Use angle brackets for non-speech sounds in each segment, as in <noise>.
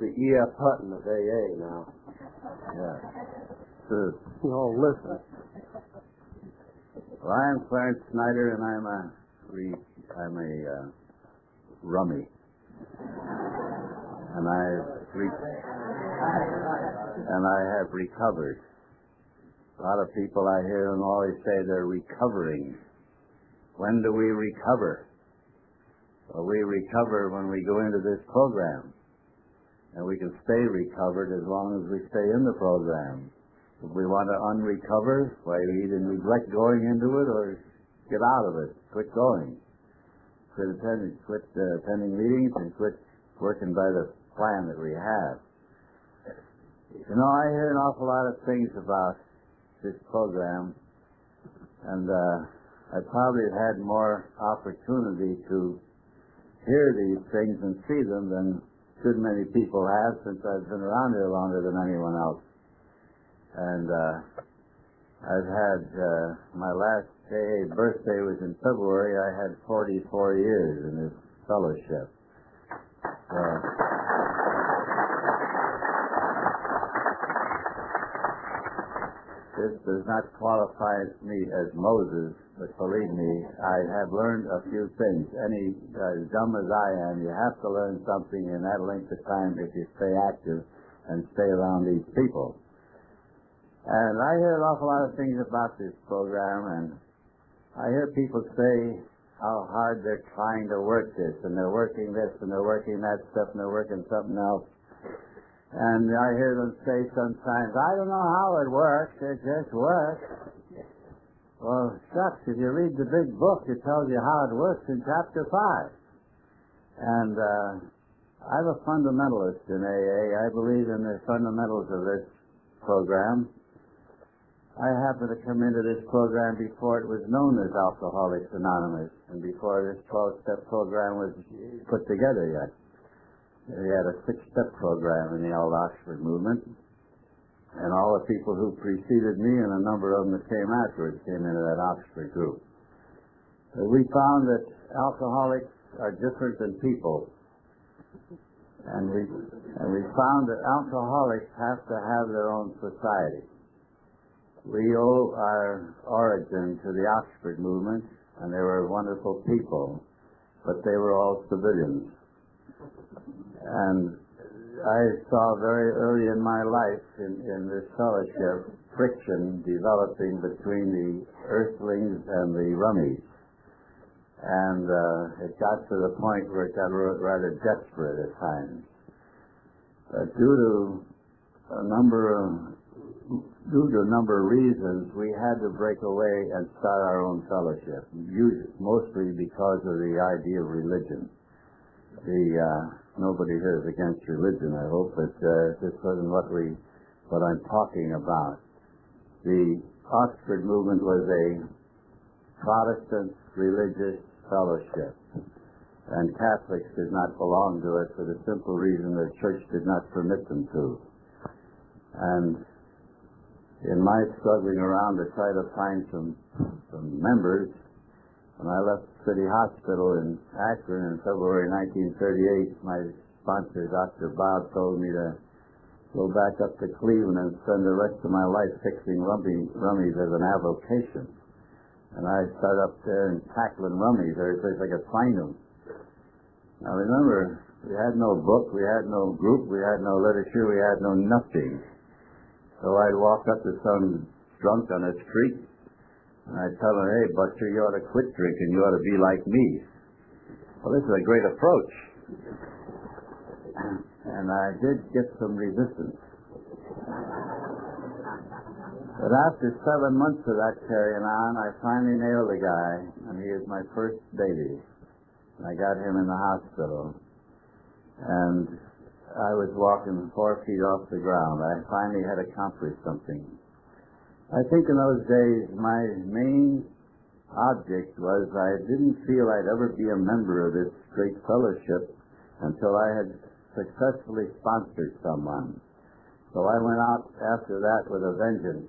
the E.F. Hutton of AA now. Yeah. Oh, listen. Well, I'm Clarence Snyder, and I'm a re, I'm a uh, rummy, and I re- and I have recovered. A lot of people I hear them always say they're recovering. When do we recover? Well, we recover when we go into this program. And we can stay recovered as long as we stay in the program. If we want to unrecover, why we either neglect going into it or get out of it, quit going. Quit attending, quit uh, attending meetings and quit working by the plan that we have. You know, I hear an awful lot of things about this program, and uh, I probably have had more opportunity to hear these things and see them than good many people have since I've been around here longer than anyone else. And uh, I've had uh, my last AA birthday was in February. I had 44 years in this fellowship. So, this does not qualify me as Moses, but believe me, I have learned a few things. Any as dumb as I am, you have to learn something in that length of time if you stay active and stay around these people. And I hear an awful lot of things about this program, and I hear people say how hard they're trying to work this, and they're working this, and they're working that stuff, and they're working something else. And I hear them say sometimes, I don't know how it works, it just works. Well, shucks, if you read the big book, it tells you how it works in chapter 5. And uh, I'm a fundamentalist in AA. I believe in the fundamentals of this program. I happened to come into this program before it was known as Alcoholics Anonymous and before this 12-step program was put together yet. We had a six-step program in the old Oxford movement, and all the people who preceded me and a number of them that came afterwards came into that Oxford group. But we found that alcoholics are different than people, and we and we found that alcoholics have to have their own society. We owe our origin to the Oxford movement, and they were wonderful people, but they were all civilians. And I saw very early in my life in, in this fellowship friction developing between the earthlings and the rummies. And uh, it got to the point where it got rather desperate at times. But due to a number of due to a number of reasons, we had to break away and start our own fellowship, mostly because of the idea of religion. The uh, nobody here is against religion, I hope, but uh, this wasn't what we what I'm talking about. The Oxford movement was a Protestant religious fellowship, and Catholics did not belong to it for the simple reason the church did not permit them to. And in my struggling around to try to find some some members, when I left City Hospital in Akron in February 1938, my sponsor, Dr. Bob, told me to go back up to Cleveland and spend the rest of my life fixing rummy, rummies as an avocation. And I started up there and tackling rummies every place I could find them. Now remember, we had no book, we had no group, we had no literature, we had no nothing. So I'd walk up to some drunk on the street, and I'd tell him, hey, Buster, you ought to quit drinking. You ought to be like me. Well, this is a great approach. And I did get some resistance. But after seven months of that carrying on, I finally nailed the guy, and he was my first baby. And I got him in the hospital. And I was walking four feet off the ground. I finally had accomplished something. I think in those days my main object was I didn't feel I'd ever be a member of this great fellowship until I had successfully sponsored someone. So I went out after that with a vengeance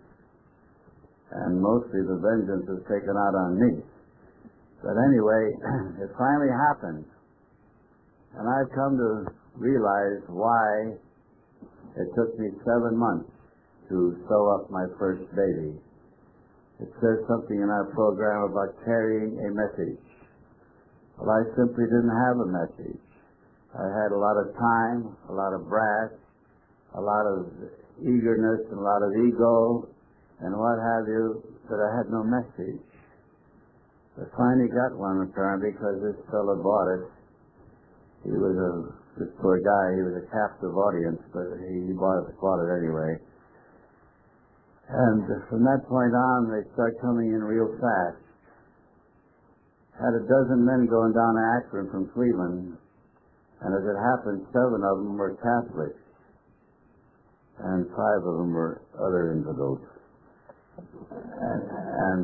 and mostly the vengeance was taken out on me. But anyway, <clears throat> it finally happened. And I've come to realize why it took me seven months to sew up my first baby. It says something in our program about carrying a message. Well, I simply didn't have a message. I had a lot of time, a lot of brass, a lot of eagerness, and a lot of ego, and what have you, but I had no message. I finally got one apparently because this fellow bought it. He was a this poor guy. He was a captive audience, but he bought it, bought it anyway. And from that point on, they start coming in real fast. Had a dozen men going down to Akron from Cleveland, and as it happened, seven of them were Catholics, and five of them were other infidels. And, and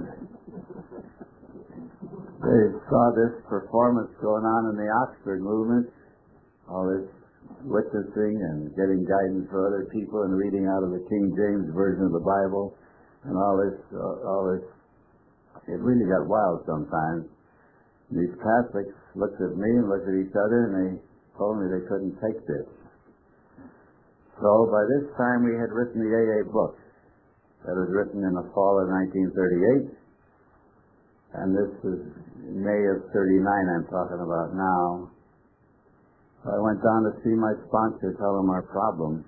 they saw this performance going on in the Oxford movement, all this witnessing and getting guidance for other people and reading out of the King James version of the Bible and all this, uh, all this. It really got wild sometimes. These Catholics looked at me and looked at each other and they told me they couldn't take this. So by this time we had written the AA book that was written in the fall of 1938 and this is May of 39 I'm talking about now. I went down to see my sponsor, tell him our problem.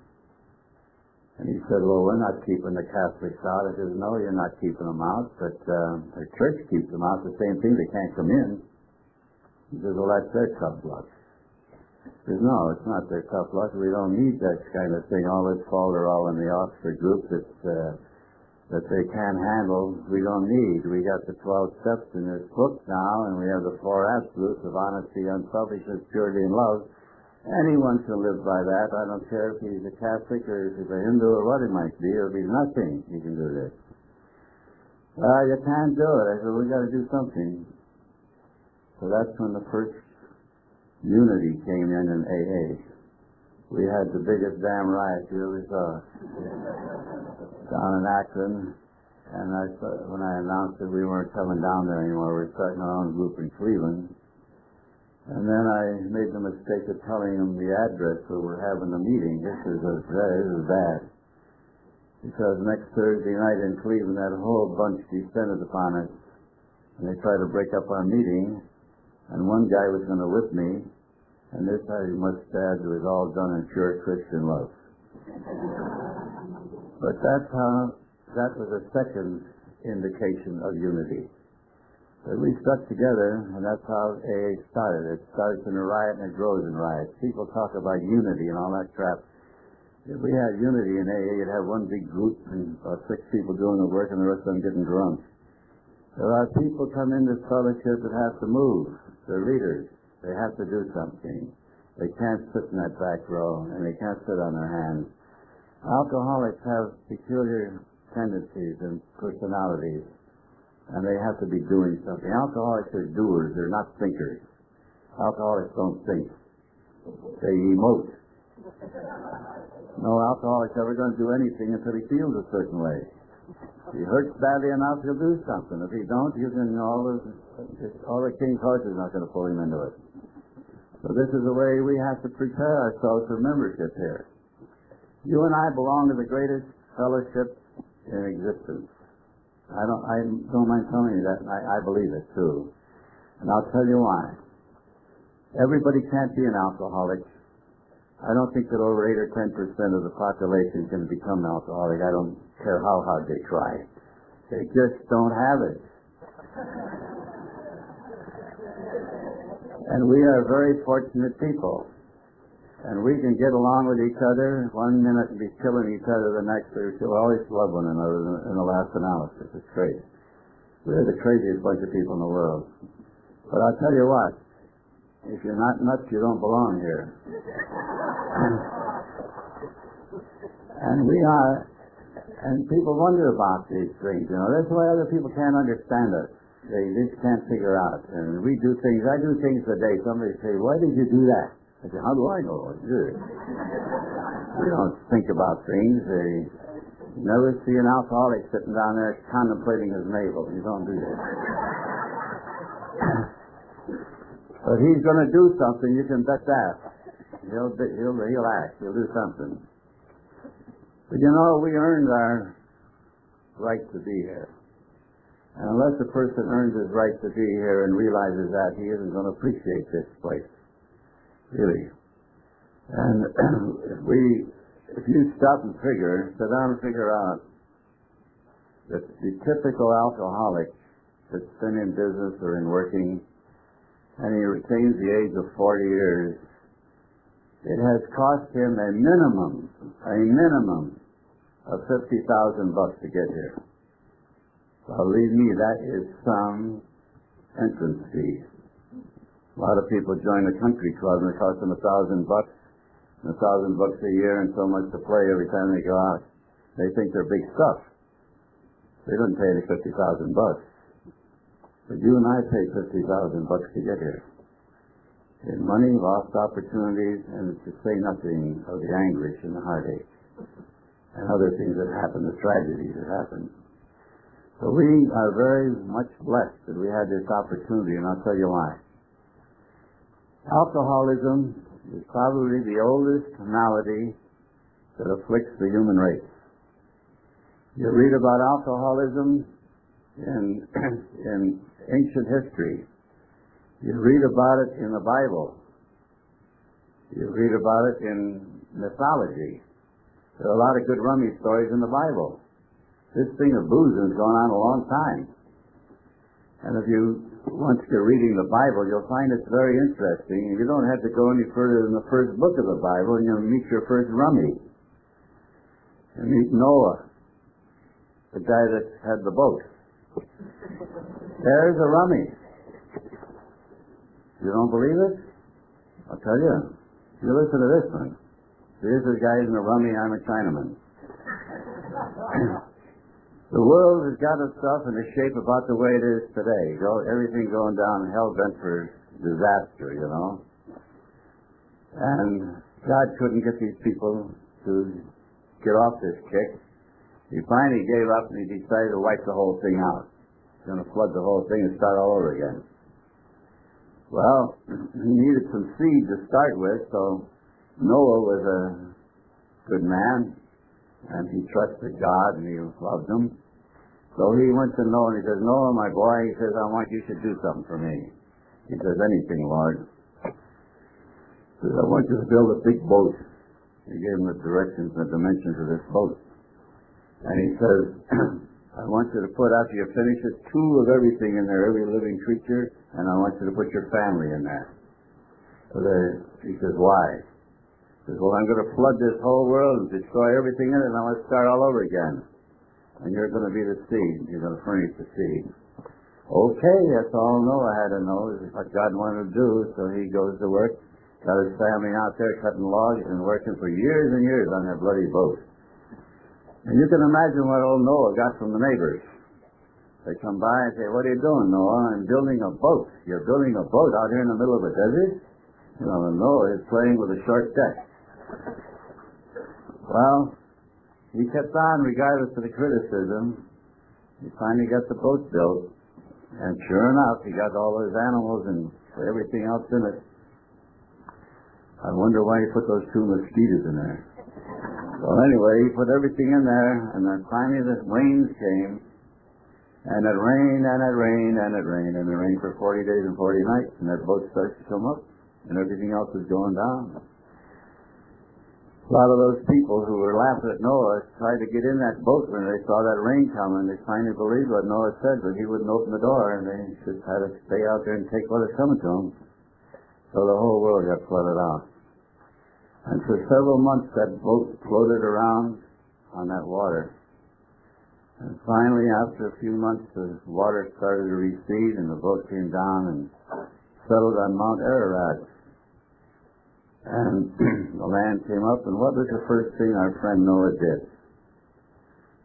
And he said, well, we're not keeping the Catholics out. I said, no, you're not keeping them out, but uh, the church keeps them out. The same thing, they can't come in. He says, well, that's their tough luck. He says, no, it's not their tough luck. We don't need that kind of thing. All this fault are all in the Oxford group that, uh, that they can't handle. We don't need. We got the 12 steps in this book now, and we have the four absolutes of honesty, unselfishness, purity, and love Anyone can live by that. I don't care if he's a Catholic or if he's a Hindu or what he might be, or if he's nothing, he can do this. Uh, you can't do it. I said, we got to do something. So that's when the first unity came in in AA. We had the biggest damn riot you ever saw down in Akron. And I, when I announced that we weren't coming down there anymore, we we're starting our own group in Cleveland. And then I made the mistake of telling them the address where we're having the meeting. This is a, this is bad. Because next Thursday night in Cleveland, that whole bunch descended upon us, and they tried to break up our meeting, and one guy was going to whip me, and this I must add was all done in pure Christian love. but that's how, that was a second indication of unity. We stuck together, and that's how AA started. It starts in a riot and it grows in riots. People talk about unity and all that crap. If we had unity in AA, you'd have one big group and uh, six people doing the work and the rest of them getting drunk. There are people come into fellowship that have to move. They're leaders. They have to do something. They can't sit in that back row, and they can't sit on their hands. Alcoholics have peculiar tendencies and personalities and they have to be doing something. Alcoholics are doers, they're not thinkers. Alcoholics don't think. They emote. No alcoholic's ever going to do anything until he feels a certain way. If he hurts badly enough, he'll do something. If he don't, you can all the all the king's horses not going to pull him into it. So this is the way we have to prepare ourselves for membership here. You and I belong to the greatest fellowship in existence. I don't, I don't mind telling you that, I, I believe it too. And I'll tell you why. Everybody can't be an alcoholic. I don't think that over 8 or 10 percent of the population can become alcoholic. I don't care how hard they try. They just don't have it. and we are very fortunate people. And we can get along with each other one minute and be killing each other the next, or we'll always love one another in the last analysis. It's great. We're the craziest bunch of people in the world. But I'll tell you what, if you're not nuts, you don't belong here. <laughs> and we are, and people wonder about these things, you know. That's why other people can't understand us. They just can't figure out. And we do things, I do things today. Somebody say, why did you do that? I said, how do I know do? We don't think about things. They never see an alcoholic sitting down there contemplating his navel. You don't do that. <coughs> but he's going to do something, you can bet that. He'll he'll he'll act. He'll do something. But you know, we earned our right to be here. And unless a person earns his right to be here and realizes that, he isn't going to appreciate this place. Really. And <clears throat> if we, if you stop and figure, sit down and figure out that the typical alcoholic that's been in business or in working and he retains the age of 40 years, it has cost him a minimum, a minimum of 50,000 bucks to get here. Believe me, that is some entrance fee. A lot of people join the country club and it costs them a thousand bucks, a thousand bucks a year and so much to play every time they go out. They think they're big stuff. They don't pay any fifty thousand bucks. But you and I pay fifty thousand bucks to get here. In money, lost opportunities, and to say nothing of the anguish and the heartache and other things that happen, the tragedies that happen. So we are very much blessed that we had this opportunity, and I'll tell you why. Alcoholism is probably the oldest malady that afflicts the human race. You read about alcoholism in, <clears throat> in ancient history. You read about it in the Bible. You read about it in mythology. There are a lot of good rummy stories in the Bible. This thing of boozing has gone on a long time. And if you, once you're reading the Bible, you'll find it's very interesting. You don't have to go any further than the first book of the Bible, and you'll meet your first rummy. You meet Noah, the guy that had the boat. There's a rummy. You don't believe it? I'll tell you. You listen to this one. Here's a guy in the rummy, I'm a Chinaman. <clears throat> The world has got itself in a shape about the way it is today. Go, everything going down hell bent for disaster, you know. And God couldn't get these people to get off this kick. He finally gave up and he decided to wipe the whole thing out. He's going to flood the whole thing and start all over again. Well, <clears throat> he needed some seed to start with, so Noah was a good man and he trusted God and he loved him. So he went to Noah and he says, Noah, my boy, he says, I want you to do something for me. He says, anything, Lord. He says, I want you to build a big boat. He gave him the directions and the dimensions of this boat. And he says, <clears throat> I want you to put after you finish it two of everything in there, every living creature, and I want you to put your family in there. So there, he says, why? Says, well, I'm going to flood this whole world and destroy everything in it, and I want to start all over again. And you're going to be the seed. You're going to furnish the seed. Okay, that's all Noah had to know is what God wanted to do. So he goes to work, got his family out there cutting logs and working for years and years on that bloody boat. And you can imagine what old Noah got from the neighbors. They come by and say, what are you doing, Noah? I'm building a boat. You're building a boat out here in the middle of a desert? Know, Noah is playing with a short deck. Well, he kept on regardless of the criticism. He finally got the boat built, and sure enough, he got all those animals and everything else in it. I wonder why he put those two mosquitoes in there. Well, anyway, he put everything in there, and then finally the rains came, and it rained, and it rained, and it rained, and it rained for 40 days and 40 nights, and that boat starts to come up, and everything else is going down. A lot of those people who were laughing at Noah tried to get in that boat when they saw that rain coming. They finally believed what Noah said, but he wouldn't open the door, and they just had to stay out there and take what was coming to them. So the whole world got flooded out. And for several months, that boat floated around on that water. And finally, after a few months, the water started to recede, and the boat came down and settled on Mount Ararat. And <clears throat> the land came up, and what was the first thing our friend Noah did?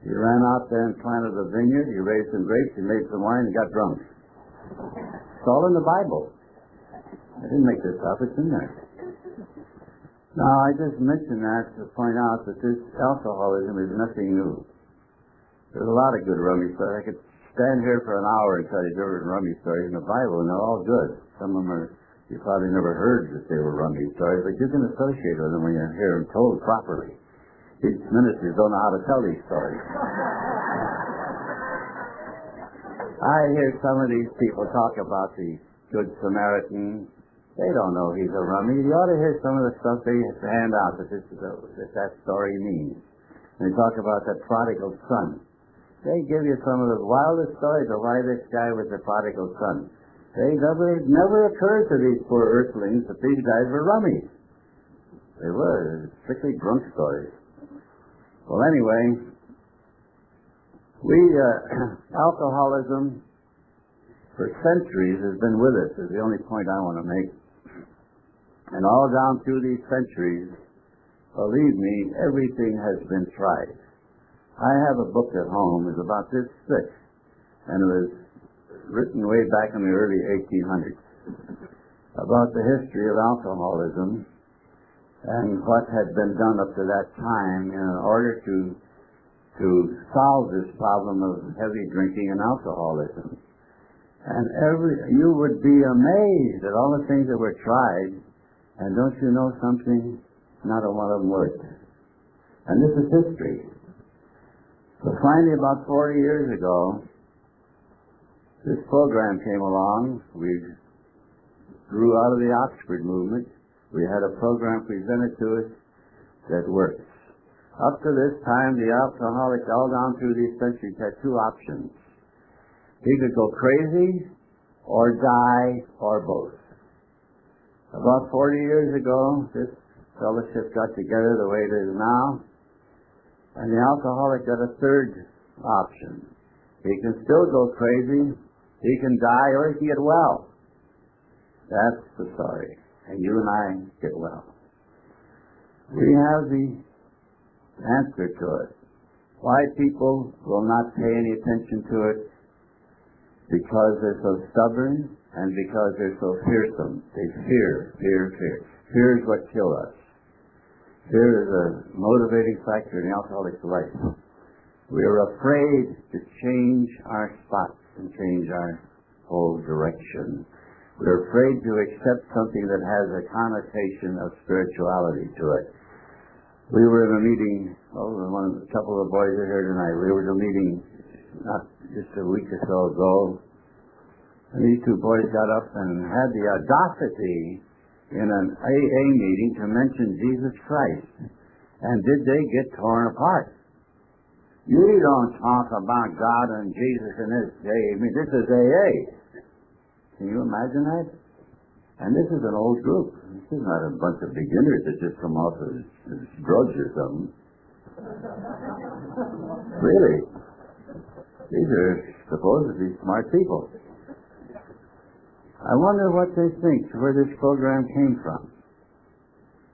He ran out there and planted a vineyard, he raised some grapes, he made some wine, and got drunk. It's all in the Bible. I didn't make this up, it's in there. Now, I just mentioned that to point out that this alcoholism is nothing new. There's a lot of good rummy stories. I could stand here for an hour and tell you different rummy stories in the Bible, and they're all good. Some of them are You probably never heard that they were rummy stories, but you can associate with them when you hear them told properly. These ministers don't know how to tell these stories. <laughs> I hear some of these people talk about the Good Samaritan. They don't know he's a rummy. You ought to hear some of the stuff they hand out that, this is a, that that story means. They talk about that prodigal son. They give you some of the wildest stories of why this guy was the prodigal son. They never, never occurred to these poor earthlings that these guys were rummies. They were strictly drunk stories. Well, anyway, we uh, <clears throat> alcoholism for centuries has been with us. Is the only point I want to make. And all down through these centuries, believe me, everything has been tried. I have a book at home. It's about this thick, and it was written way back in the early 1800s about the history of alcoholism and what had been done up to that time in order to to solve this problem of heavy drinking and alcoholism. And every you would be amazed at all the things that were tried, and don't you know something? Not a one of them worked. And this is history. So finally, about 40 years ago, this program came along. We grew out of the Oxford movement. We had a program presented to us that works. Up to this time, the alcoholic all down through these centuries had two options. He could go crazy or die or both. About 40 years ago, this fellowship got together the way it is now, and the alcoholic got a third option. He can still go crazy, he can die or he can get well. That's the story. And you and I get well. We have the answer to it. Why people will not pay any attention to it? Because they're so stubborn and because they're so fearsome. They fear, fear, fear. Fear is what kills us. Fear is a motivating factor in the alcoholic's life. We are afraid to change our spots and change our whole direction. We're afraid to accept something that has a connotation of spirituality to it. We were in a meeting, oh, one a couple of the boys are here tonight. We were in a meeting not just a week or so ago, and these two boys got up and had the audacity in an AA meeting to mention Jesus Christ. And did they get torn apart? You don't talk about God and Jesus in this day. I mean, this is AA. Can you imagine that? And this is an old group. This is not a bunch of beginners that just come off as, as drugs or something. really. These are supposed to be smart people. I wonder what they think, where this program came from.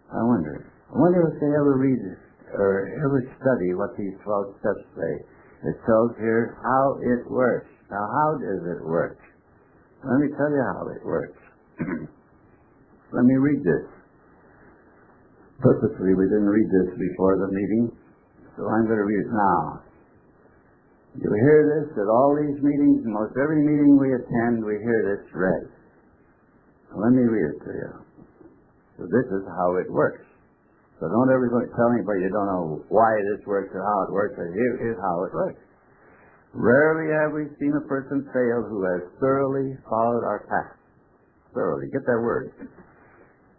I wonder. I wonder if they ever read this or ever study what these 12 steps say. It tells here how it works. Now, how does it work? Let me tell you how it works. <clears throat> Let me read this. Purposely, we didn't read this before the meeting, so I'm going to read it now. You hear this at all these meetings, most every meeting we attend, we hear this read. Let me read it to you. So this is how it works. So don't everybody tell anybody you don't know why this works or how it works, but here is how it works. Rarely have we seen a person fail who has thoroughly followed our path. Thoroughly. Get that word.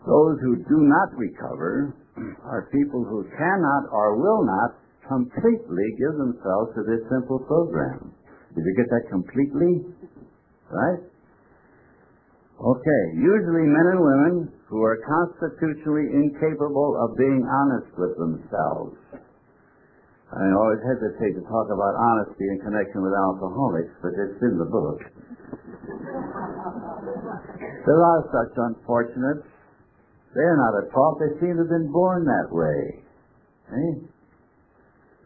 Those who do not recover <clears throat> are people who cannot or will not completely give themselves to this simple program. Did you get that completely? Right? Okay, usually men and women who are constitutionally incapable of being honest with themselves. I always hesitate to talk about honesty in connection with alcoholics, but it's in the book. there are such unfortunates. They're not a taught, they seem to have been born that way. Eh?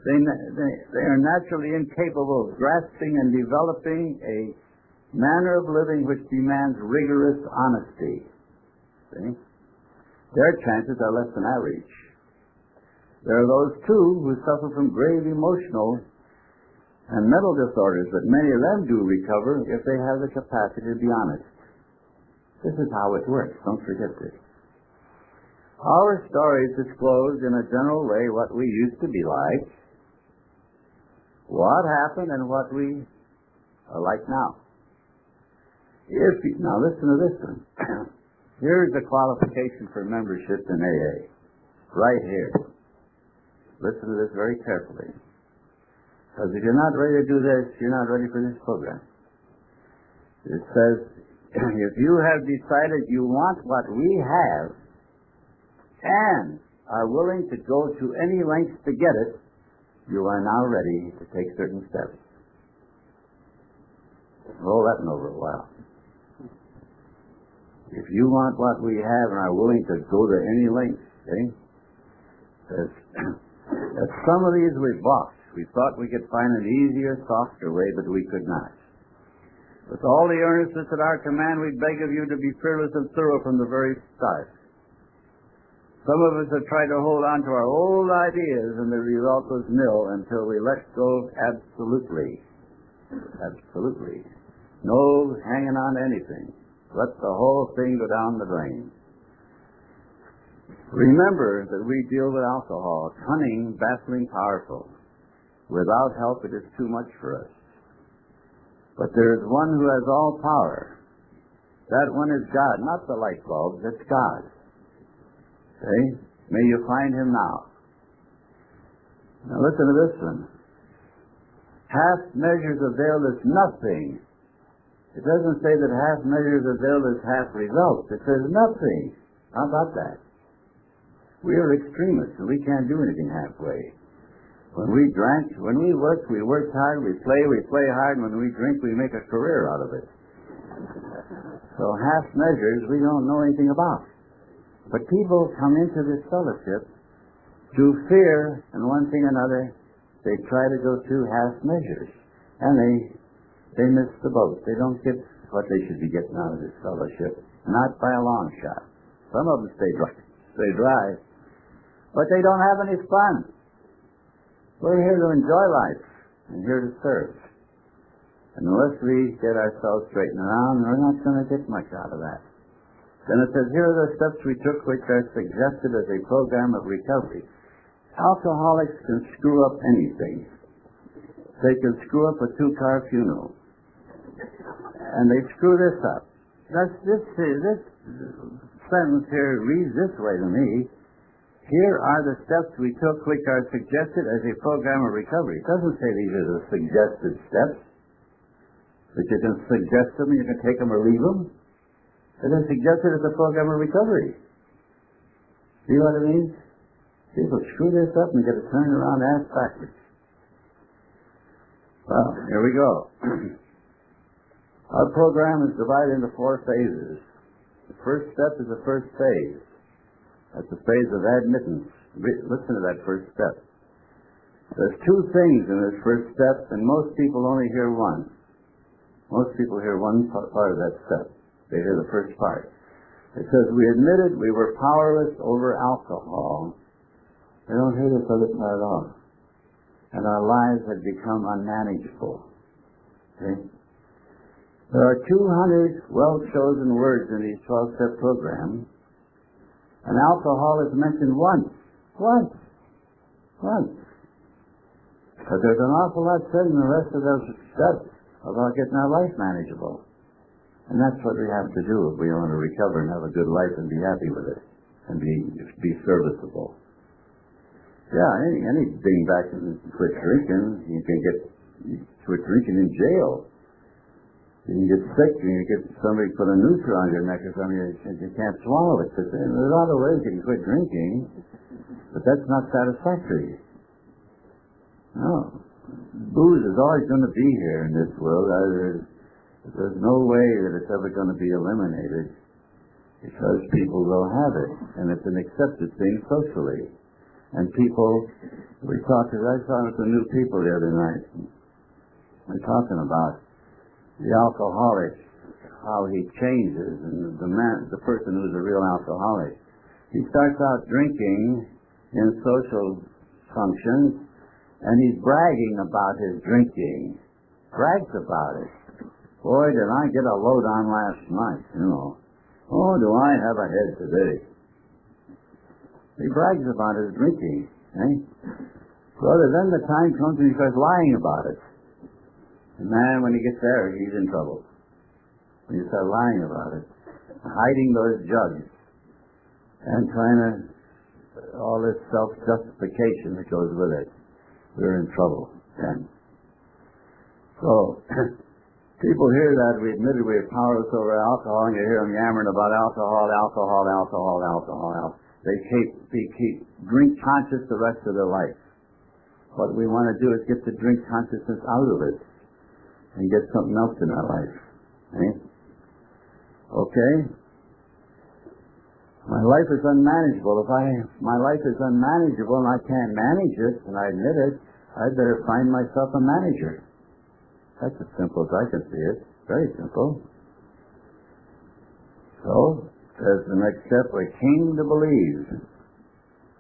They, they, they are naturally incapable of grasping and developing a manner of living which demands rigorous honesty. See? Their chances are less than average. There are those, too, who suffer from grave emotional and mental disorders, but many of them do recover if they have the capacity to be honest. This is how it works. Don't forget this. Our stories disclose in a general way what we used to be like, what happened, and what we are like now. If you, now listen to this one. <clears throat> Here's the qualification for membership in AA. Right here. Listen to this very carefully. Because if you're not ready to do this, you're not ready for this program. It says, <clears throat> if you have decided you want what we have, and are willing to go to any lengths to get it, you are now ready to take certain steps. Roll that one over a while. If you want what we have and are willing to go to any length, see? As <clears throat> some of these we balked. We thought we could find an easier, softer way, but we could not. With all the earnestness at our command, we beg of you to be fearless and thorough from the very start. Some of us have tried to hold on to our old ideas, and the result was nil until we let go absolutely. Absolutely. No hanging on to anything. Let the whole thing go down the drain. Remember that we deal with alcohol, cunning, baffling, powerful. Without help, it is too much for us. But there is one who has all power. That one is God, not the light bulbs, it's God. See? May you find him now. Now listen to this one. Half measures avail us nothing. It doesn't say that half measures avail us half results. It says nothing. How about that? We are extremists and we can't do anything halfway. When we drank, when we worked, we worked hard, we play, we play hard, and when we drink, we make a career out of it. So half measures we don't know anything about. But people come into this fellowship through fear and one thing or another. They try to go through half measures, and they they miss the boat. They don't get what they should be getting out of this fellowship, not by a long shot. Some of them stay dry, <laughs> stay dry, but they don't have any fun. We're here to enjoy life and here to serve. And unless we get ourselves straightened around, we're not going to get much out of that. Then it says, here are the steps we took which are suggested as a program of recovery. Alcoholics can screw up anything. They can screw up a two-car funeral. And they screw this up. That's, this, this sentence here reads this way to me. Here are the steps we took which are suggested as a program of recovery. It doesn't say these are the suggested steps. That you can suggest them you can take them or leave them. It is suggested as a program of recovery. See what it means? People screw this up and get it turned around ass backwards. Well, here we go. <clears throat> Our program is divided into four phases. The first step is the first phase. That's the phase of admittance. Listen to that first step. There's two things in this first step, and most people only hear one. Most people hear one part of that step. They hear the first part. It says, we admitted we were powerless over alcohol. They don't hear this other part at all. And our lives had become unmanageable. Okay? There are 200 well-chosen words in these 12-step programs, and alcohol is mentioned once. Once. Once. But there's an awful lot said in the rest of those steps about getting our life manageable. And that's what we have to do if we want to recover and have a good life and be happy with it and be be serviceable. Yeah, any any being back and quit drinking, you can get quit drinking in jail. You can get sick and you get somebody put a noose around your neck or something and you can't swallow it. But there's of ways you can quit drinking, but that's not satisfactory. No. Booze is always going to be here in this world. There's no way that it's ever going to be eliminated because people will have it, and it's an accepted thing socially. And people, we talked, I saw some new people the other night. We're talking about the alcoholic, how he changes, and the man, the person who's a real alcoholic. He starts out drinking in social functions, and he's bragging about his drinking. Brags about it. Boy, did I get a load on last night, you know. Oh, do I have a head today? He brags about his drinking, eh? Brother, then the time comes and he starts lying about it. And man, when he gets there, he's in trouble. When you start lying about it, hiding those jugs, and trying to, all this self-justification that goes with it, we're in trouble then. So, <clears throat> people hear that we admitted we are powerless over alcohol, and you hear them yammering about alcohol, alcohol, alcohol, alcohol, alcohol. They keep, they keep drink conscious the rest of their life. What we want to do is get the drink consciousness out of it and get something else in our life. Eh? Okay? My life is unmanageable. If I my life is unmanageable and I can't manage it, and I admit it, I'd better find myself a manager. That's as simple as I can see it. Very simple. So, says the next step, I came to believe.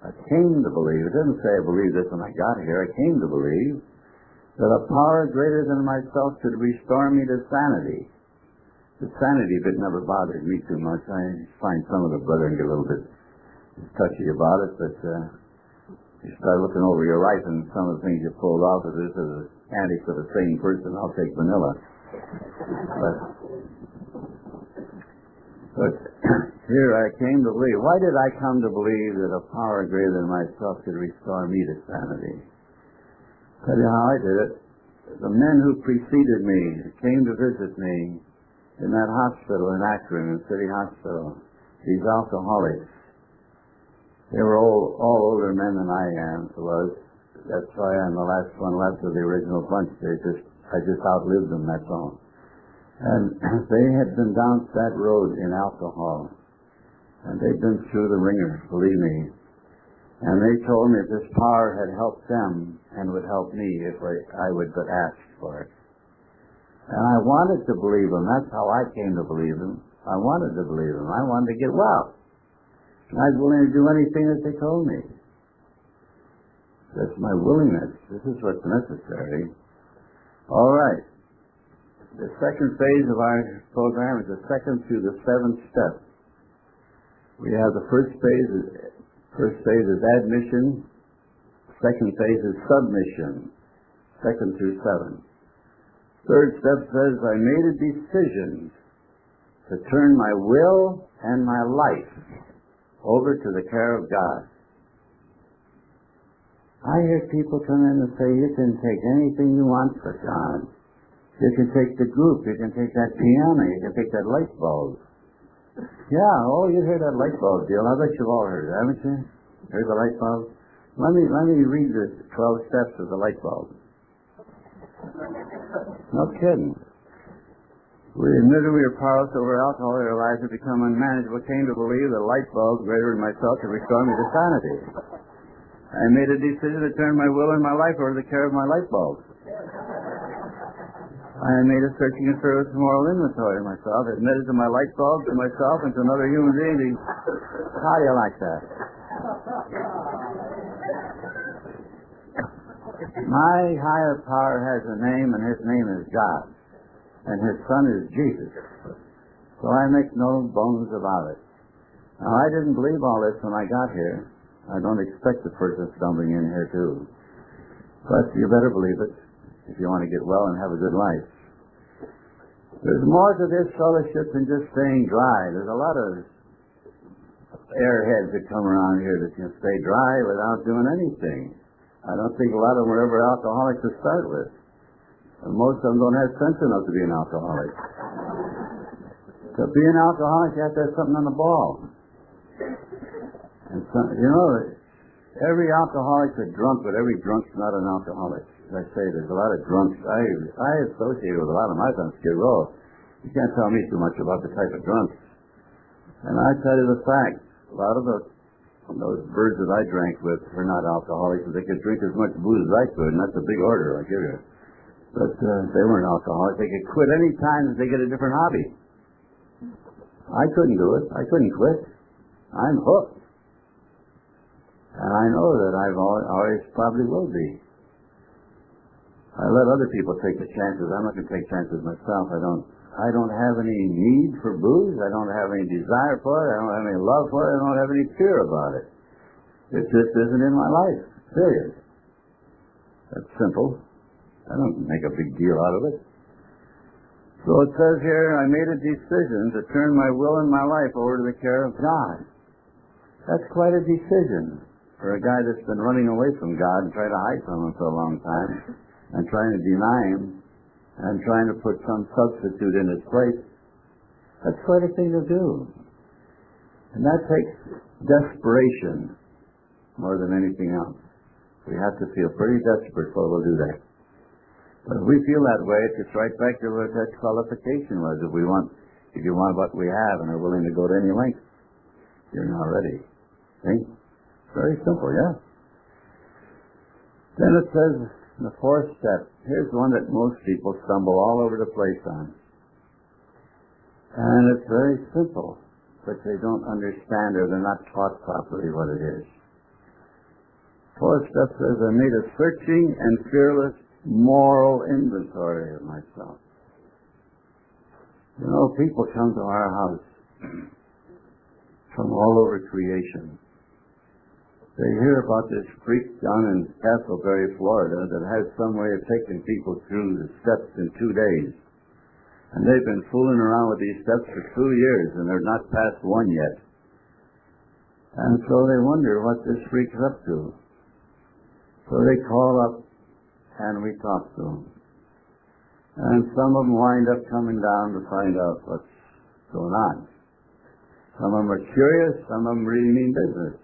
I came to believe. It doesn't say I believed this when I got here. I came to believe that a power greater than myself could restore me to sanity. The sanity bit never bothered me too much. I find some of the brethren get a little bit touchy about it, but uh, you start looking over your life and some of the things you pulled off of this is an anti for the same person, I'll take vanilla. But, but here I came to believe. Why did I come to believe that a power greater than myself could restore me to sanity? Tell you how I did it. The men who preceded me came to visit me in that hospital in Akron, in City Hospital. These alcoholics. They were all, all older men than I am, was. That's why I'm the last one left of the original bunch. They just, I just outlived them, that's all. And <clears throat> they had been down that road in alcohol. And they'd been through the wringer, believe me. And they told me this power had helped them and would help me if I, I would but ask for it. And I wanted to believe them. That's how I came to believe them. I wanted to believe them. I wanted to get well. And I was willing to do anything that they told me. That's my willingness. This is what's necessary. All right. The second phase of our program is the second through the seventh step. We have the first phase. First phase is admission. Second phase is submission. Second through seven. Third step says, I made a decision to turn my will and my life over to the care of God. I hear people come in and say, you can take anything you want for God. You can take the group, you can take that piano, you can take that light bulb. Yeah, oh, you heard that light bulb deal. I bet you've all heard it, haven't you? Heard the light bulb? Let me, let me read the 12 steps of the light bulb. No kidding. We admitted we were powerless over alcohol, our lives had become unmanageable, came to believe that light bulbs greater than myself could restore me to sanity. I made a decision to turn my will and my life over to the care of my light bulbs. I made a searching and service moral inventory of myself, admitted to my light bulb, to myself, and to another human being. How do you like that? My higher power has a name, and his name is God. And his son is Jesus. So I make no bones about it. Now, I didn't believe all this when I got here. I don't expect the person stumbling in here, too. But you better believe it if you want to get well and have a good life. There's more to this fellowship than just staying dry. There's a lot of airheads that come around here that can stay dry without doing anything. I don't think a lot of them were ever alcoholics to start with. And most of them don't have sense enough to be an alcoholic. To be an alcoholic, you have to have something on the ball. And some, you know, every alcoholic's a drunk, but every drunk's not an alcoholic. As I say, there's a lot of drunks. I I associate with a lot of. I on Skid Row. You can't tell me too much about the type of drunks. And I tell you the fact, a lot of the those birds that I drank with were not alcoholics. They could drink as much booze as I could, and that's a big order, I give you. But uh, they weren't alcoholics. They could quit any time they get a different hobby. I couldn't do it. I couldn't quit. I'm hooked. And I know that I've always probably will be. I let other people take the chances. I'm not going to take chances myself. I don't. I don't have any need for booze. I don't have any desire for it. I don't have any love for it. I don't have any fear about it. It just isn't in my life. Period. That's simple. I don't make a big deal out of it. So it says here, I made a decision to turn my will and my life over to the care of God. That's quite a decision for a guy that's been running away from God and trying to hide from Him for a long time and trying to deny Him and trying to put some substitute in His place. That's quite a thing to do. And that takes desperation more than anything else. We have to feel pretty desperate before we'll do that. But if we feel that way, it gets right back to what that qualification was. If we want, if you want what we have and are willing to go to any length, you're not ready. See? Very simple, yeah. Then it says the fourth step. Here's one that most people stumble all over the place on. And it's very simple, but they don't understand or they're not taught properly what it is. Fourth step says, I made a searching and fearless moral inventory of myself. You know, people come to our house <clears throat> from all over creation. They hear about this freak down in Casselberry, Florida, that has some way of taking people through the steps in two days. And they've been fooling around with these steps for two years, and they're not past one yet. And so they wonder what this freak's up to. So they call up and we talk to them. And some of them wind up coming down to find out what's going on. Some of them are curious, some of them really mean business.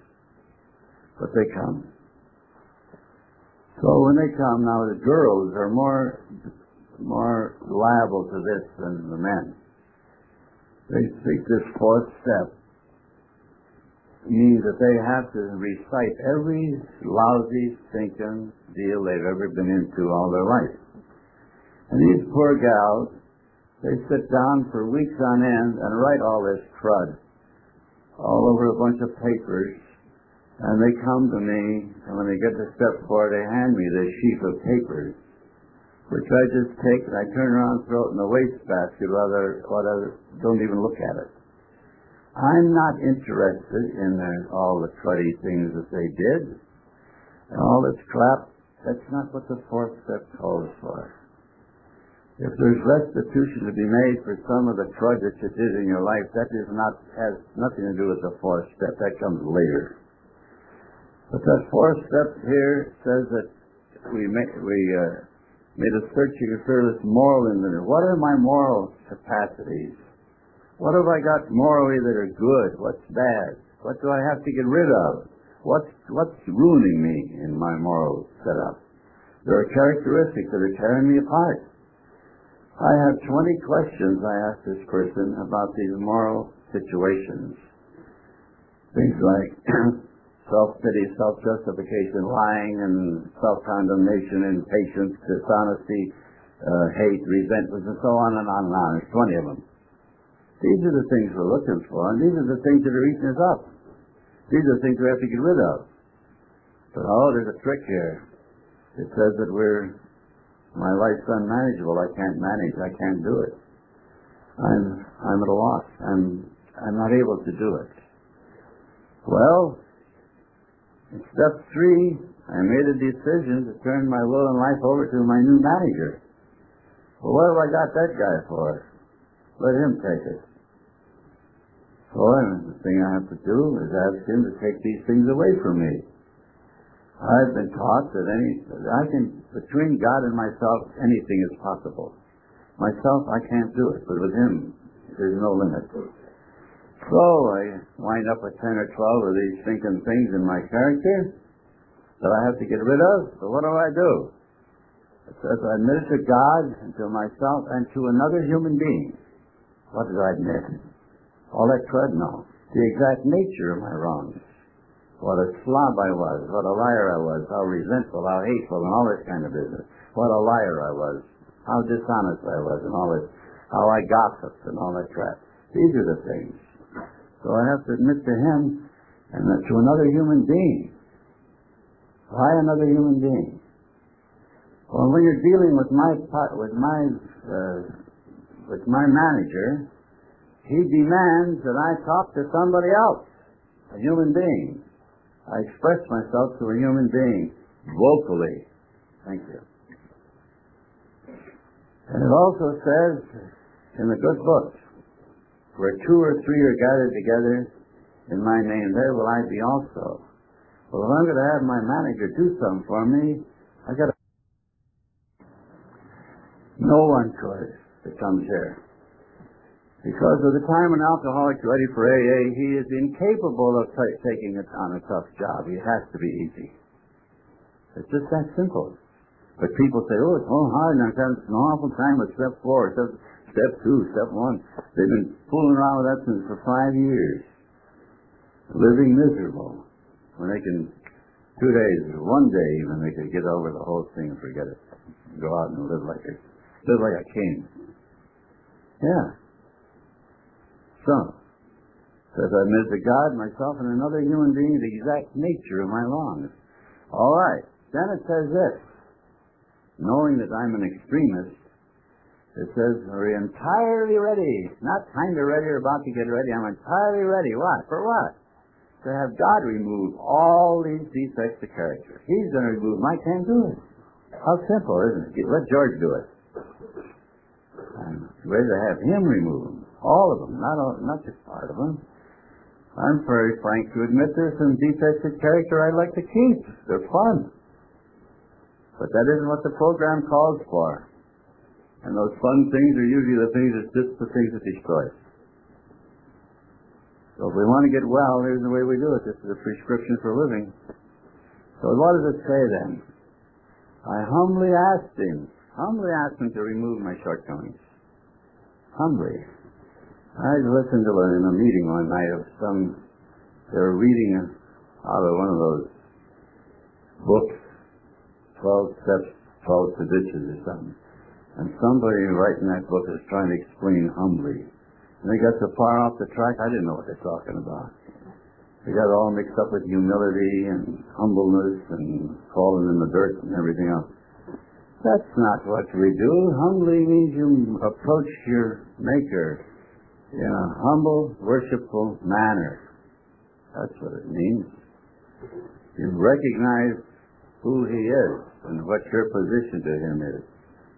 But they come. So when they come, now the girls are more more liable to this than the men. They think this fourth step means that they have to recite every lousy, stinking deal they've ever been into all their life. And these poor gals, they sit down for weeks on end and write all this crud all over a bunch of papers. And they come to me, and when they get to step four, they hand me this sheaf of papers, which I just take and I turn around and throw it in the wastebasket, rather, rather don't even look at it. I'm not interested in all the cruddy things that they did and all this crap. That's not what the fourth step calls for. If there's restitution to be made for some of the crud that you did in your life, that is not has nothing to do with the fourth step. That comes later. But that fourth step here says that we we uh, made a search. searching and fearless moral inventory. What are my moral capacities? What have I got morally that are good? What's bad? What do I have to get rid of? What's, what's ruining me in my moral setup? There are characteristics that are tearing me apart. I have 20 questions I ask this person about these moral situations. Things like <clears throat> self-pity, self-justification, lying, and self-condemnation, impatience, dishonesty, uh, hate, resentment, and so on and on and on. There's 20 of them. These are the things we're looking for, and these are the things that are eating us up. These are the things we have to get rid of. But oh, there's a trick here. It says that we're, my life's unmanageable. I can't manage. I can't do it. I'm, I'm at a loss. I'm, I'm not able to do it. Well, in step three, I made a decision to turn my will and life over to my new manager. Well, what have I got that guy for? Let him take it. So the thing I have to do is ask him to take these things away from me. I've been taught that any, I can, between God and myself, anything is possible. Myself, I can't do it, but with him, there's no limit. So I wind up with 10 or 12 of these thinking things in my character that I have to get rid of. So what do I do? It says I admit it to God and to myself and to another human being. What did I admit? All that? No. The exact nature of my wrongs. What a slob I was. What a liar I was. How resentful, how hateful, and all this kind of business. What a liar I was. How dishonest I was, and all this. How I gossiped, and all that crap. These are the things. So I have to admit to him and to another human being. Why another human being? Well, when you're dealing with my with my uh, with my manager, he demands that I talk to somebody else, a human being. I express myself to a human being vocally. Thank you. And it also says in the good book, where two or three are gathered together in my name, there will I be also. Well, if I'm going to have my manager do something for me, I got to. No one could that comes here. Because of the time an alcoholic's ready for AA, he is incapable of t- taking it on a tough job. He has to be easy. It's just that simple. But people say, oh, it's so hard, and I've had an awful time with step four, step two, step one. They've been fooling around with that since for five years. Living miserable. When they can, two days, one day even, they could get over the whole thing and forget it. Go out and live like a, live like a king. Yeah. So, says I admit to God, myself, and another human being the exact nature of my wrongs. All right. Then it says this. Knowing that I'm an extremist, it says we're entirely ready. Not kind of ready or about to get ready. I'm entirely ready. What? For what? To have God remove all these defects of character. He's going to remove. I can't do it. How simple, isn't it? Let George do it. I'm ready to have him remove them. All of them, not all, not just part of them. I'm very frank to admit there's some defects of character I'd like to keep. They're fun. But that isn't what the program calls for. And those fun things are usually the things that just the things that destroy us. So if we want to get well, here's the way we do it. This is a prescription for living. So what does it say then? I humbly asked him, humbly asked him to remove my shortcomings. Humbly. I listened to in a meeting one night of some, they were reading out of one of those books 12 steps, 12 traditions or something. And somebody writing that book is trying to explain humbly. And they got so far off the track, I didn't know what they're talking about. They got all mixed up with humility and humbleness and falling in the dirt and everything else. That's not what we do. Humbly means you approach your Maker in a humble, worshipful manner. That's what it means. You recognize who He is and what your position to Him is.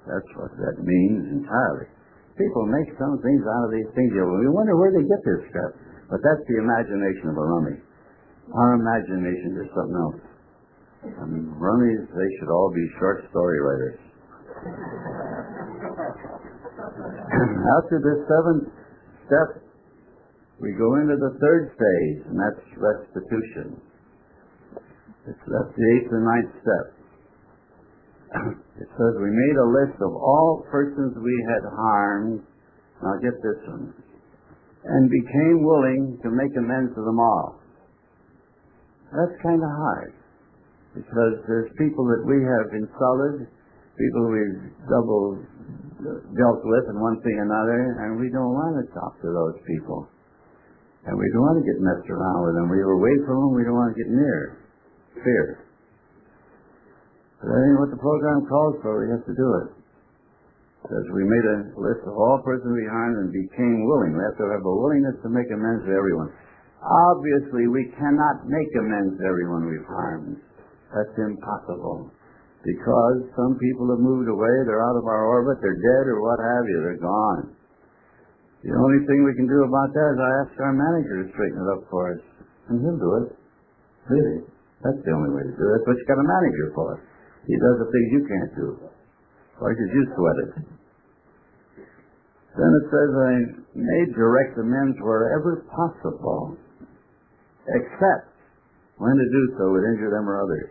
That's what that means entirely. People make some things out of these things. You wonder where they get this stuff. But that's the imagination of a rummy. Our imagination is something else. I mean, rummies, they should all be short story writers. <laughs> After this seventh step, we go into the third phase, and that's restitution. It's, that's the eighth and ninth step. It says we made a list of all persons we had harmed. Now get this one. And became willing to make amends to them all. That's kind of hard. Because there's people that we have insulted, people we've double uh, dealt with in one thing or another, and we don't want to talk to those people. And we don't want to get messed around with them. We are away from them, we don't want to get near. Fear. But that what the program calls for. We have to do it. Says we made a list of all persons harmed and became willing. We have to have a willingness to make amends to everyone. Obviously, we cannot make amends to everyone we've harmed. That's impossible. Because some people have moved away, they're out of our orbit, they're dead or what have you, they're gone. The only thing we can do about that is I ask our manager to straighten it up for us. And he'll do it. Really. That's the only way to do it. That's what you got a manager for. He does the things you can't do. Why should you sweat it? Then it says, I made direct amends wherever possible, except when to do so would injure them or others.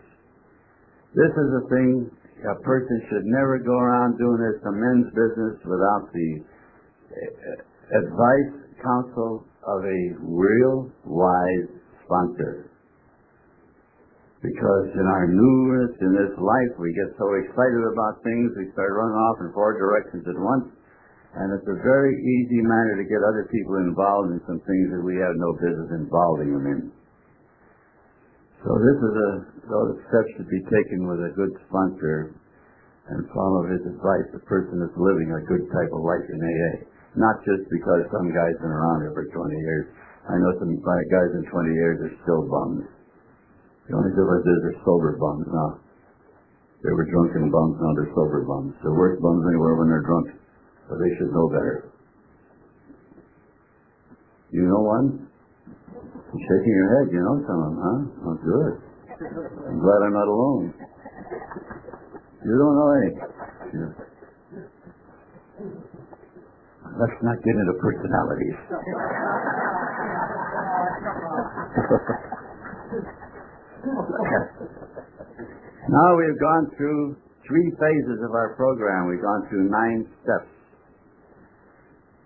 This is a thing a person should never go around doing this amends business without the eh, eh, advice, counsel of a real wise sponsor. Because in our newness in this life, we get so excited about things, we start running off in four directions at once, and it's a very easy manner to get other people involved in some things that we have no business involving them in. So this is a, those steps should be taken with a good sponsor and follow his advice. The person is living a good type of life in AA. Not just because some guy's been around here for 20 years. I know some guys in 20 years are still bums. The only difference is they're sober bums now. They were drunken bums, now they're sober bums. They're worse bums anywhere when they're drunk, but they should know better. You know one? You're shaking your head. You know some of them, huh? Oh, good. I'm glad I'm not alone. You don't know any. Let's not get into personalities. <laughs> now we've gone through three phases of our program. We've gone through nine steps.